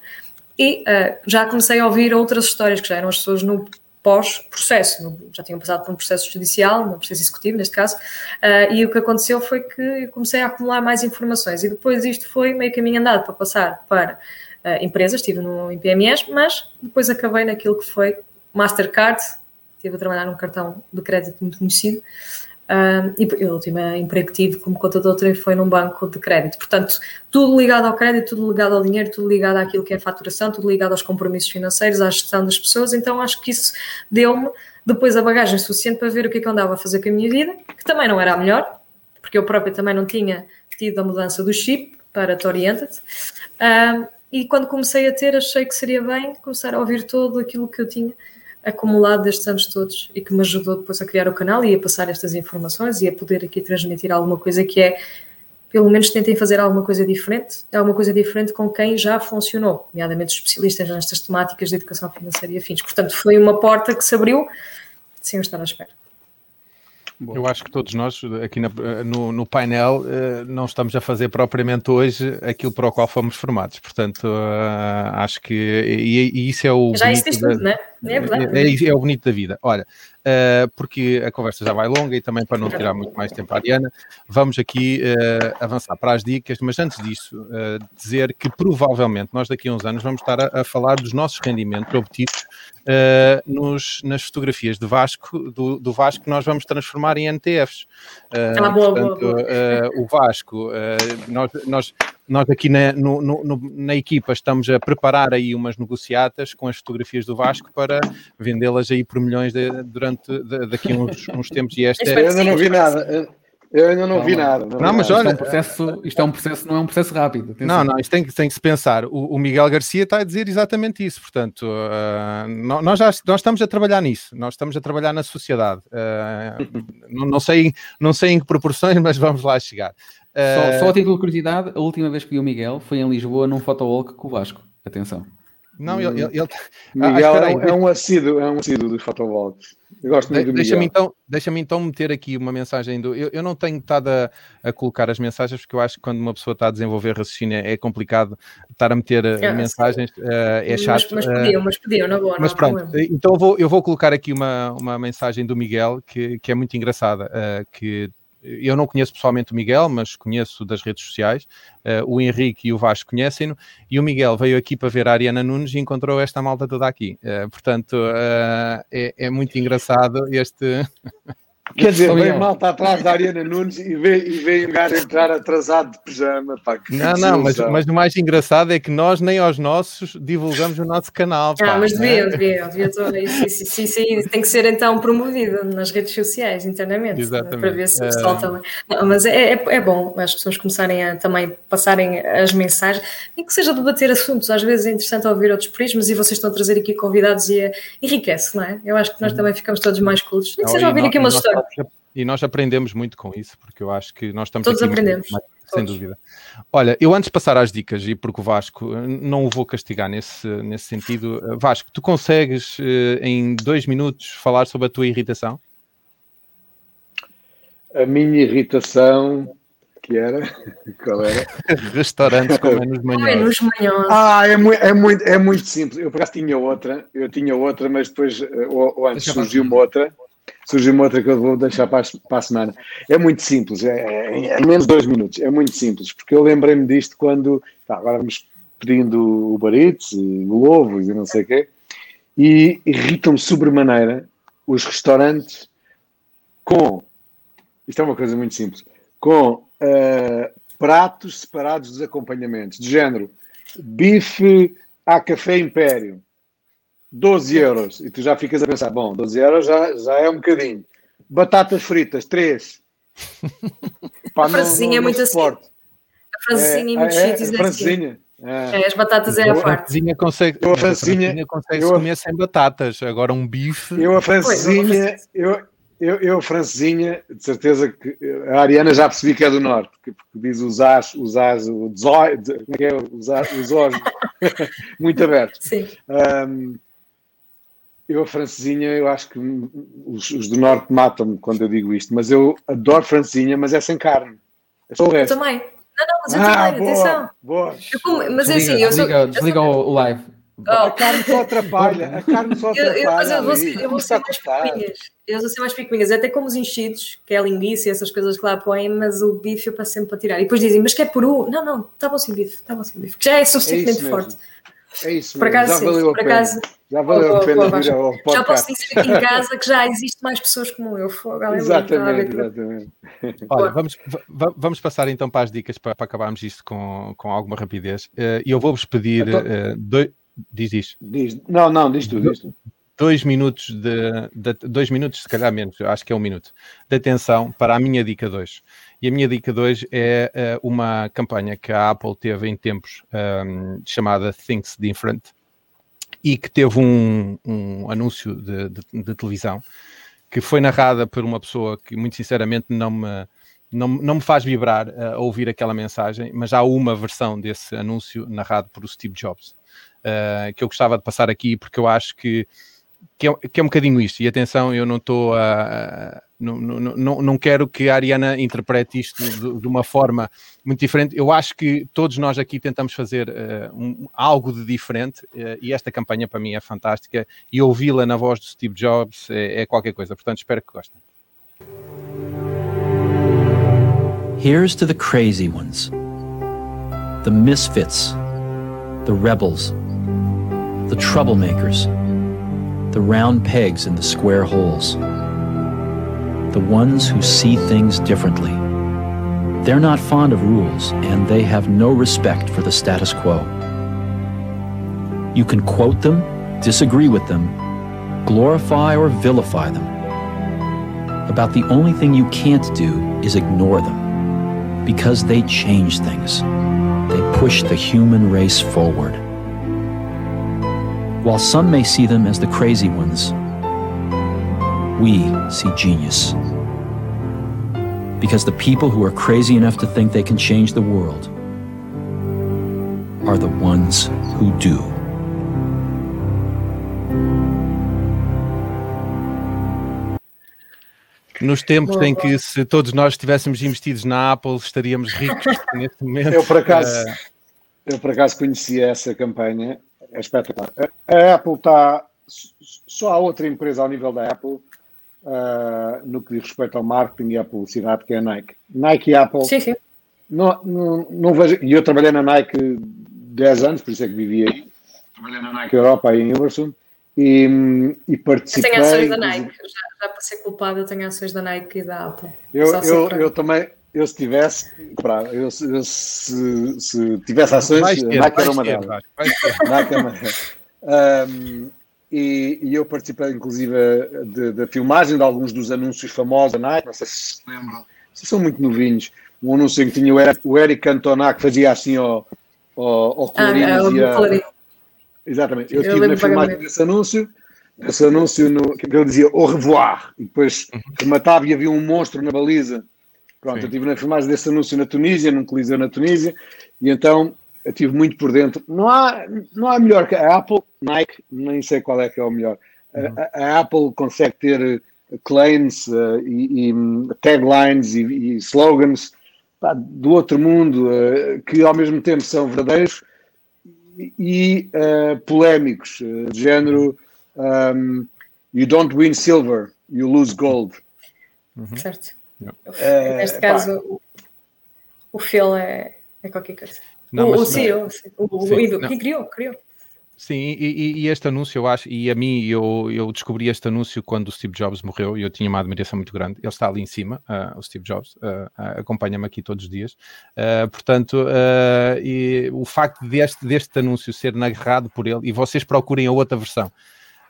e uh, já comecei a ouvir outras histórias que já eram as pessoas no pós-processo, já tinham passado por um processo judicial, um processo executivo neste caso, uh, e o que aconteceu foi que eu comecei a acumular mais informações e depois isto foi meio caminho andado para passar para uh, empresas, estive no IPMS, mas depois acabei naquilo que foi Mastercard, estive a trabalhar num cartão de crédito muito conhecido, e o último emprego que tive como contador foi num banco de crédito. Portanto, tudo ligado ao crédito, tudo ligado ao dinheiro, tudo ligado àquilo que é faturação, tudo ligado aos compromissos financeiros, à gestão das pessoas. Então, acho que isso deu-me depois a bagagem suficiente para ver o que é que eu andava a fazer com a minha vida, que também não era a melhor, porque eu própria também não tinha tido a mudança do chip para Oriented. Um, e quando comecei a ter, achei que seria bem começar a ouvir todo aquilo que eu tinha acumulado destes anos todos e que me ajudou depois a criar o canal e a passar estas informações e a poder aqui transmitir alguma coisa que é, pelo menos tentem fazer alguma coisa diferente, alguma coisa diferente com quem já funcionou, nomeadamente especialistas nestas temáticas de educação financeira e afins. Portanto, foi uma porta que se abriu sem eu estar à espera. Bom. Eu acho que todos nós aqui na, no, no, painel uh, não estamos a fazer propriamente hoje aquilo para o qual fomos formados, portanto uh, acho que e, e, isso é o já da, tudo, não é? É, verdade. É, é, é, o bonito da vida. Olha, uh, porque a conversa já vai longa e também para não tirar muito mais tempo à Ariana, vamos aqui avançar para as dicas, mas antes disso dizer que provavelmente nós daqui a uns anos vamos estar a, a falar dos nossos rendimentos obtidos uh, nos, nas fotografias do Vasco, do, do, Vasco nós vamos transformar em NTFs. Uh, ah, boa, portanto, boa, boa. Uh, o Vasco, nós, nós, nós aqui na, no, no, na equipa estamos a preparar aí umas negociatas com as fotografias do Vasco para vendê-las aí por milhões de, durante de, daqui a uns, uns tempos e esta... Eu ainda não vi nada. Eu ainda não, não vi nada. Não, não mas olha, isto é, um processo, isto é um processo, não é um processo rápido. Atenção. Não, não, isto tem, tem que se pensar. O, o, Miguel Garcia está a dizer exatamente isso. Portanto, uh, nós já nós estamos a trabalhar nisso. Nós estamos a trabalhar na sociedade. Uh, não, não, sei, não sei em que proporções, mas vamos lá chegar. Uh, só, só a título de curiosidade, a última vez que vi o Miguel foi em Lisboa num fotowalk com o Vasco. Atenção. Não, ele, ele, ele... Miguel ah, é, um, é um assíduo, é um assíduo dos fotowalks. Eu gosto muito de, Deixa-me então, deixa então meter aqui uma mensagem do. Eu, eu não tenho estado a, a, colocar as mensagens, porque eu acho que quando uma pessoa está a desenvolver raciocínio é complicado estar a meter é, mensagens, uh, é chato. Mas, mas podiam, mas podiam, na boa. Mas pronto, então eu vou, eu vou colocar aqui uma, uma mensagem do Miguel que, que é muito engraçada, uh, que eu não conheço pessoalmente o Miguel, mas conheço das redes sociais. Uh, o Henrique e o Vasco conhecem-no. E o Miguel veio aqui para ver a Ariana Nunes e encontrou esta malta toda aqui. Uh, portanto, uh, é, é, muito engraçado este. Quer dizer, vem malta atrás da Ariana Nunes e vem, e vem o gajo entrar atrasado de pijama. Pá, não, não, mas, mas o mais engraçado é que nós nem aos nossos divulgamos o nosso canal. Pá, ah, mas é? deviam, deviam. Isso, isso, isso, isso, tem que ser então promovido nas redes sociais, internamente, Exatamente. para ver se o pessoal é... também. Não, mas é, é, é, bom as pessoas começarem a também passarem as mensagens, nem que seja debater assuntos, às vezes é interessante ouvir outros prismas e vocês estão a trazer aqui convidados e enriquece, não é? Eu acho que nós uhum. também ficamos todos mais cultos, nem que seja ouvir aqui uma história e nós aprendemos muito com isso, porque eu acho que nós estamos Todos aprendemos. Mais, sem dúvida. Olha, eu antes de passar às dicas, e porque o Vasco não o vou castigar nesse, nesse sentido, Vasco, tu consegues eh, em dois minutos falar sobre a tua irritação? A minha irritação, que era? Qual era? Restaurantes com menos manhãs. Ah, é, mu é, muito, é muito simples. Eu por acaso tinha outra, eu tinha outra, mas depois, eh, ou, ou antes surgiu uma outra surgiu uma outra que eu vou deixar para para a semana. É muito simples, é, é, é menos dois minutos, é muito simples, porque eu lembrei-me disto quando tá, agora vamos pedindo o Barites e Globos e não sei o quê, e irritam-me sobremaneira os restaurantes com, isto é uma coisa muito simples, com uh, pratos separados dos acompanhamentos, de género bife a café império, 12 euros. E tu já ficas a pensar, bom, 12 euros já, já é um bocadinho. Batatas fritas, 3. Pá, a francesinha é muito assim. A francesinha é, em muitos é, sítios é, assim. É. é. as batatas é a parte. A francesinha consegue, a consegue eu, comer sem batatas. Agora um bife. Eu a francesinha, eu, eu, eu, Francesinha, de certeza que a Ariana já percebi que é do Norte, porque, porque diz os as, os as, o zói, como é que é? Os, as, os os, muito aberto. Sim. Um, eu, a francesinha, eu acho que os, os do Norte matam-me quando eu digo isto, mas eu adoro francesinha, mas é sem carne. É só o resto. Eu também. Não, não, mas eu ah, também, boa, atenção. Boa. Eu, mas é assim, eu sou. Desliga, desliga o live. Oh. A carne só atrapalha, a carne só atrapalha. Eu, eu, eu vou, ser, eu vou ser mais picuinhas. Eu vou ser mais picuinhas, até como os enchidos, que é a linguiça e essas coisas que lá põem, mas o bife eu passo sempre para tirar. E depois dizem, mas que é peru? Não, não, está bom sem bife, está bom sem bife, que já é suficientemente é forte. É isso, por acaso, já valeu por acaso, Já valeu a pena vir ao podcast. Já posso dizer aqui em casa que já existe mais pessoas como eu. exatamente, exatamente. Olha, vamos, vamos passar então para as dicas para, para acabarmos isto com, com alguma rapidez. Eh, e eu vou-vos pedir então, uh, dois. Diz, diz. diz. Não, não, diz tu, diz tu. Dois minutos de, de, Dois minutos, se calhar menos, acho que é um minuto, de atenção para a minha dica 2. E a minha dica 2 é uh, uma campanha que a Apple teve em tempos um, chamada Things Different e que teve um, um anúncio de, de, de, televisão que foi narrada por uma pessoa que, muito sinceramente, não me, não, não me faz vibrar uh, a ouvir aquela mensagem, mas há uma versão desse anúncio narrado por Steve Jobs uh, que eu gostava de passar aqui porque eu acho que que é, que é um bocadinho isto. E atenção, eu não estou a. Não, não, não, quero que a Ariana interprete isto de, de, uma forma muito diferente. Eu acho que todos nós aqui tentamos fazer uh, um, algo de diferente uh, e esta campanha para mim é fantástica e ouvi-la na voz do Steve Jobs é, é qualquer coisa. Portanto, espero que gostem. Here's to the crazy ones, the misfits, the rebels, the troublemakers. The round pegs in the square holes. The ones who see things differently. They're not fond of rules, and they have no respect for the status quo. You can quote them, disagree with them, glorify or vilify them. About the only thing you can't do is ignore them, because they change things. They push the human race forward. While some may see them as the crazy ones, we see genius. Because the people who are crazy enough to think they can change the world are the ones who do. Nos tempos em que se todos nós estivéssemos investidos na Apple, estaríamos ricos neste momento. Eu por acaso, uh... eu por acaso conhecia essa campanha é espetacular. A, Apple está. Só há outra empresa ao nível da Apple uh, no que diz respeito ao marketing e à publicidade, que é a Nike. Nike e Apple. Sim, sim. Não, não, não vejo. E eu trabalhei na Nike 10 anos, por isso é que vivi aí. Trabalhei na Nike Europa, aí em Iverson. E, e participei. Eu tenho ações da Nike, já, já para ser culpado, eu tenho ações da Nike e da Apple. Eu, eu, eu também, eu se tivesse, eu, eu se, se, tivesse ações, Nike era uma delas. Nike era uma delas. Um, e, e, eu participei, inclusive, da filmagem de alguns dos anúncios famosos da Nike, não sei se se lembram, se são muito novinhos. Um anúncio em que tinha o Eric, o Eric Cantona que fazia assim ao, ao, ao colorinho. Ah, é, Exatamente. Eu, eu estive na filmagem desse anúncio, esse anúncio no, que ele dizia au revoir, e depois uhum. rematava e havia um monstro na baliza Pronto, Sim. eu estive na filmagem desse anúncio na Tunísia, num coliseu na Tunísia, e então eu estive muito por dentro. Não há, não há melhor que a Apple, Nike, nem sei qual é que é o melhor. Uhum. A, a, Apple consegue ter eh, claims uh, e, e, taglines e, e slogans pá, do outro mundo uh, que ao mesmo tempo são verdadeiros e uh, polémicos, de género um, You don't win silver, you lose gold. Uhum. Certo. É, Neste caso, o, o Phil é, é qualquer coisa. Não, o, o CEO, o, sim, o Ido, que criou, criou. Sim, e, e, este anúncio, eu acho, e a mim, eu, eu descobri este anúncio quando o Steve Jobs morreu e eu tinha uma admiração muito grande. Ele está ali em cima, uh, o Steve Jobs, uh, acompanha-me aqui todos os dias. Uh, portanto, e o facto deste, deste anúncio ser narrado por ele, e vocês procurem a outra versão,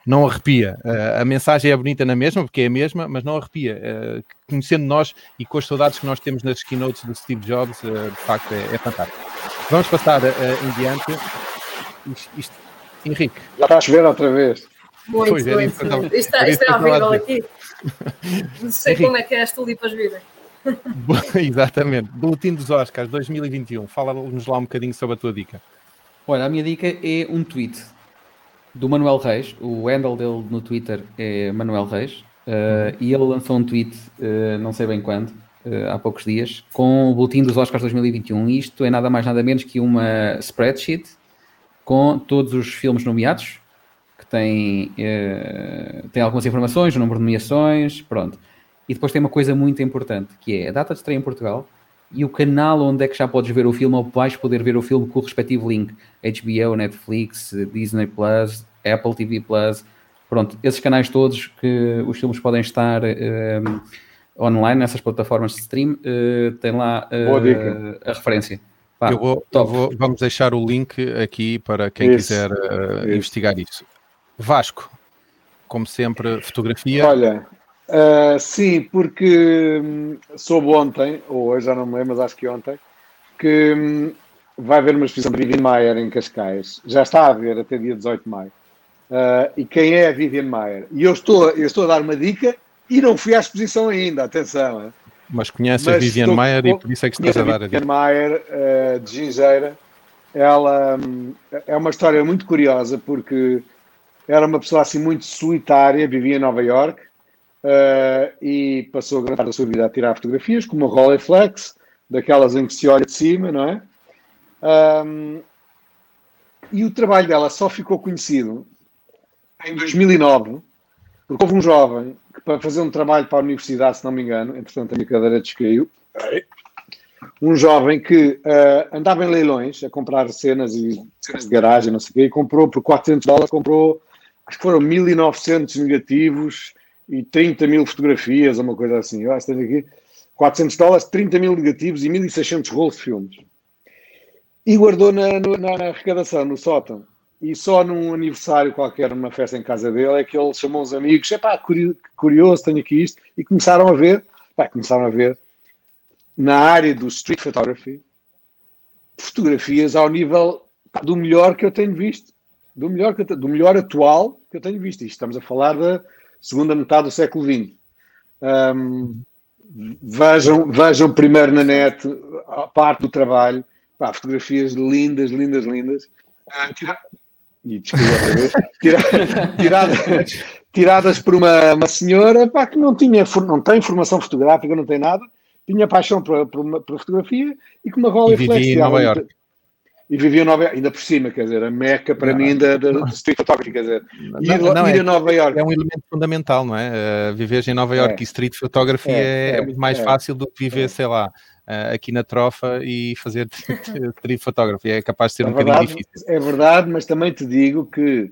não arrepia. Uh, a mensagem é bonita na mesma, porque é a mesma, mas não arrepia. Uh, conhecendo nós e com as saudades que nós temos nas keynotes do Steve Jobs, uh, de facto é, é, fantástico. Vamos passar em diante. Isto, isto, Henrique. Já está a chover outra vez. Muito, pois, muito. Então, isto, está, isto é horrível aqui. Não sei Henrique. como é que é as tulipas vivem. Exatamente. Boletim dos Oscars 2021. Fala-nos lá um bocadinho sobre a tua dica. Olha, a minha dica é um tweet do Manuel Reis. O handle dele no Twitter é Manuel Reis. Uh, e ele lançou um tweet, uh, não sei bem quando, uh, há poucos dias, com o boletim dos Oscars 2021. Isto é nada mais nada menos que uma spreadsheet com todos os filmes nomeados, que tem, tem algumas informações, o número de nomeações, pronto. E depois tem uma coisa muito importante, que é a data de estreia em Portugal e o canal onde é que já podes ver o filme ou vais poder ver o filme com o respectivo link. HBO, Netflix, Disney Plus, Apple TV Plus, pronto, esses canais todos que os filmes podem estar uh, online nessas plataformas de stream, uh, tem lá uh, a referência. Pá, eu vou, eu vou, vamos deixar o link aqui para quem isso, quiser uh, isso. investigar isso. Vasco, como sempre, fotografia. Olha, uh, sim, porque hum, soube ontem, ou hoje já não me lembro, mas acho que ontem, que hum, vai haver uma exposição de Vivian Maier em Cascais. Já está a haver até dia 18 de maio. Uh, e quem é a Vivian Maier. E eu estou, eu estou a dar uma dica e não fui à exposição ainda, atenção. Mas conhece a Vivian estou, Maier e por isso é que estás a dar a dica. Vivian Maier, uh, de Gingeira, ela um, é uma história muito curiosa porque era uma pessoa assim muito solitária, vivia em Nova York uh, e passou a parte da sua vida a tirar fotografias com uma Rolleiflex, daquelas em que se olha de cima, não é? Um, e o trabalho dela só ficou conhecido em 2009, porque houve um jovem que, para fazer um trabalho para a universidade, se não me engano, entretanto a minha cadeira descaiu, um jovem que uh, andava em leilões a comprar cenas e cenas de garagem, não sei o quê, e comprou por 400 dólares, comprou, acho que foram 1900 negativos e 30 mil fotografias, uma coisa assim. Eu acho que aqui 400 dólares, 30 mil negativos e 1600 rolos de filmes. E guardou na, na, na arrecadação, no sótão. E só num aniversário qualquer, numa festa em casa dele, é que ele chamou os amigos, é pá, curioso, tenho aqui isto, e começaram a ver, pá, começaram a ver, na área do street photography, fotografias ao nível pá, do melhor que eu tenho visto, do melhor, que, do melhor atual que eu tenho visto. Isto estamos a falar da segunda metade do século XX. Um, vejam, vejam primeiro na net a parte do trabalho, pá, fotografias lindas, lindas, lindas. Ah, e desculpa tiradas, tiradas por uma, uma senhora pá, que não, tinha, não tem formação fotográfica, não tem nada, tinha paixão por, por, por fotografia e com uma rola e vivia em Nova York. E vivia em Nova York, ainda por cima, quer dizer, a meca para não, mim da, da street photography, quer dizer, ir, não, ir é, a Nova York. É um elemento fundamental, não é? Uh, viver em Nova York é. e street photography é, é, é muito mais é. fácil do que viver, sei lá, uh, aqui na trofa e fazer street photography. É capaz de ser é um verdade, bocadinho difícil. É verdade, mas também te digo que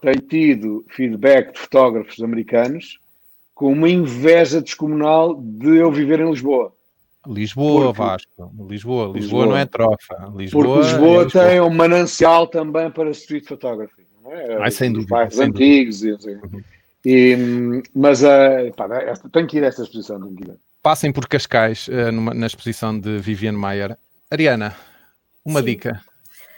tenho tido feedback de fotógrafos americanos com uma inveja descomunal de eu viver em Lisboa. Lisboa, Porque, Vasco. Lisboa. Lisboa. Lisboa não é trofa. Lisboa, Porque Lisboa, é Lisboa, tem um manancial também para street photography. Não é? Ai, sem dúvida. Sem antigos. Dúvida. E, e, mas uh, pá, tenho que ir a esta exposição. Tenho que ir passem por Cascais uh, numa, na exposição de Vivian Maier. Ariana, uma Sim. dica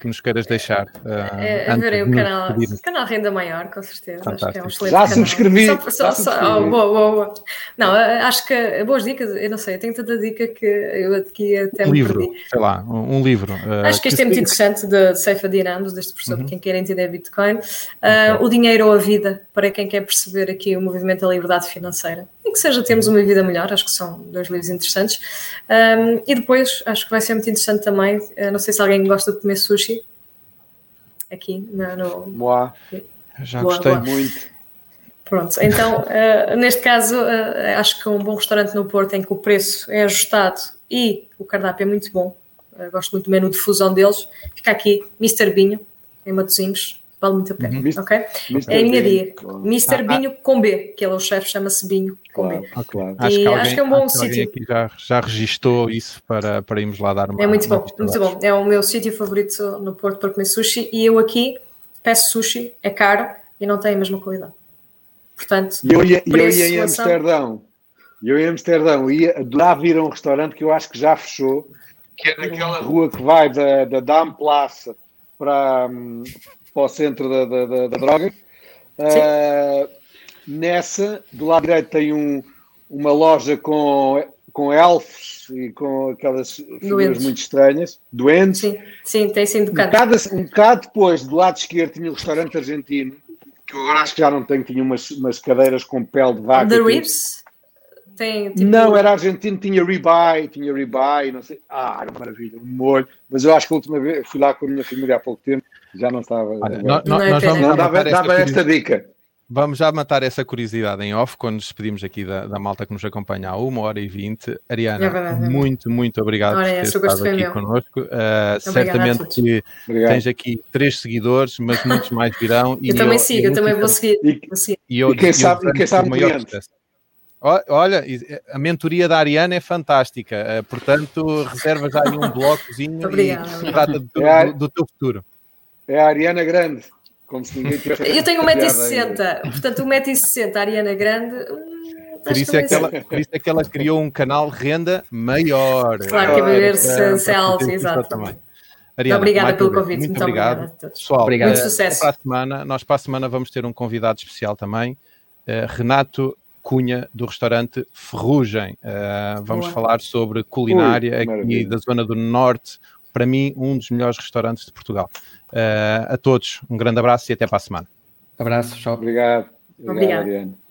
que nos queiras deixar. Uh, é, verei o canal, canal Renda Maior, com certeza. Fantástico. Acho que é um excelente Já subscrevi. Só, só, já subscrevi. Só, oh, boa, boa, boa. Não, eh, acho que boas dicas, eu não sei, eu tenho tanta dica que eu aqui até um livro, perdi. sei lá, um, um livro. Uh, acho que este é muito interessante de Seifa Dinamos, deste professor, uhum. quem quer entender Bitcoin. Uh, okay. O dinheiro ou a vida, para quem quer perceber aqui o movimento da liberdade financeira. E que seja temos uma vida melhor, acho que são dois livros interessantes. Um, e depois, acho que vai ser muito interessante também, não sei se alguém gosta de comer sushi, aqui no. no... Boa. Já boa, gostei boa. muito. Pronto, então, uh, neste caso, uh, acho que um bom restaurante no Porto em que o preço é ajustado e o cardápio é muito bom. Uh, gosto muito do menu de fusão deles. Fica aqui Mr. Binho, em Matosinhos, vale muito a pena, uhum. ok? Mr. É a minha dia. Claro. Mr. Ah, Binho ah. com B, que ele é o chefe, chama-se Binho com claro, B. Ah, claro. E acho que, alguém, acho que, é um bom sítio. Aqui já, já registou isso para, para irmos lá dar uma É muito uma bom, muito bom. É o meu sítio favorito no Porto para comer sushi e eu aqui peço sushi, é caro e não tem a mesma qualidade. Portanto, eu ia, eu ia em Amsterdão. Eu em Amsterdão ia adorar ir a um restaurante que eu acho que já fechou, que é naquela rua que vai da, da Dam Plaza para, hum, para o centro da, da, da, da droga. Uh, nessa, do lado direito tem um, uma loja com, com elfos e com aquelas figuras doentes. muito estranhas, doentes. Sim, sim tem sim um bocado, um bocado depois, do lado esquerdo, tinha um restaurante argentino, que eu agora acho que já não tenho, tinha umas, umas cadeiras com pele de vaca. The Ribs? Tem, tipo... Não, era argentino, tinha ribeye, tinha ribeye, não sei. Ah, era maravilha, um molho. Mas eu acho que a última vez, fui lá com a minha família há pouco tempo, já não estava. Olha, nós, não, nós vamos não dava, dava esta dica. Vamos já matar essa curiosidade em off quando nos despedimos aqui da, da malta que nos acompanha há uma hora e vinte. Ariana, é verdade, é muito, muito obrigado Ora, por ter estado aqui meu. connosco. Uh, certamente que obrigado. tens aqui três seguidores, mas muitos mais virão. eu também eu, sigo, eu também vou seguir. E, vou seguir. e, eu, e quem sabe, quem sabe Olha, a mentoria da Ariana é fantástica, uh, portanto, reserva já aí um blocozinho e trata do, é do, do teu futuro. É a Ariana Grande. Como se ninguém tivesse. Eu tenho 1,60m, portanto, 1,60m, a Ariana Grande. Hum, por isso, é que ela, por isso é que ela criou um canal renda maior. Claro, que é ver se, se é alto, exato. Também. Ariana, obrigada pelo convite. Muito, muito obrigado. a todos. Pessoal, Obrigado. Muito sucesso. Para a semana, nós para a semana vamos ter um convidado especial também, uh, Renato Cunha, do restaurante Ferrugem. Uh, vamos Boa. falar sobre culinária Ui, aqui maravilha. da zona do Norte, para mim, um dos melhores restaurantes de Portugal. Uh, a todos, um grande abraço e até para a semana. Abraço, tchau. Obrigado. Obrigado, Obrigado.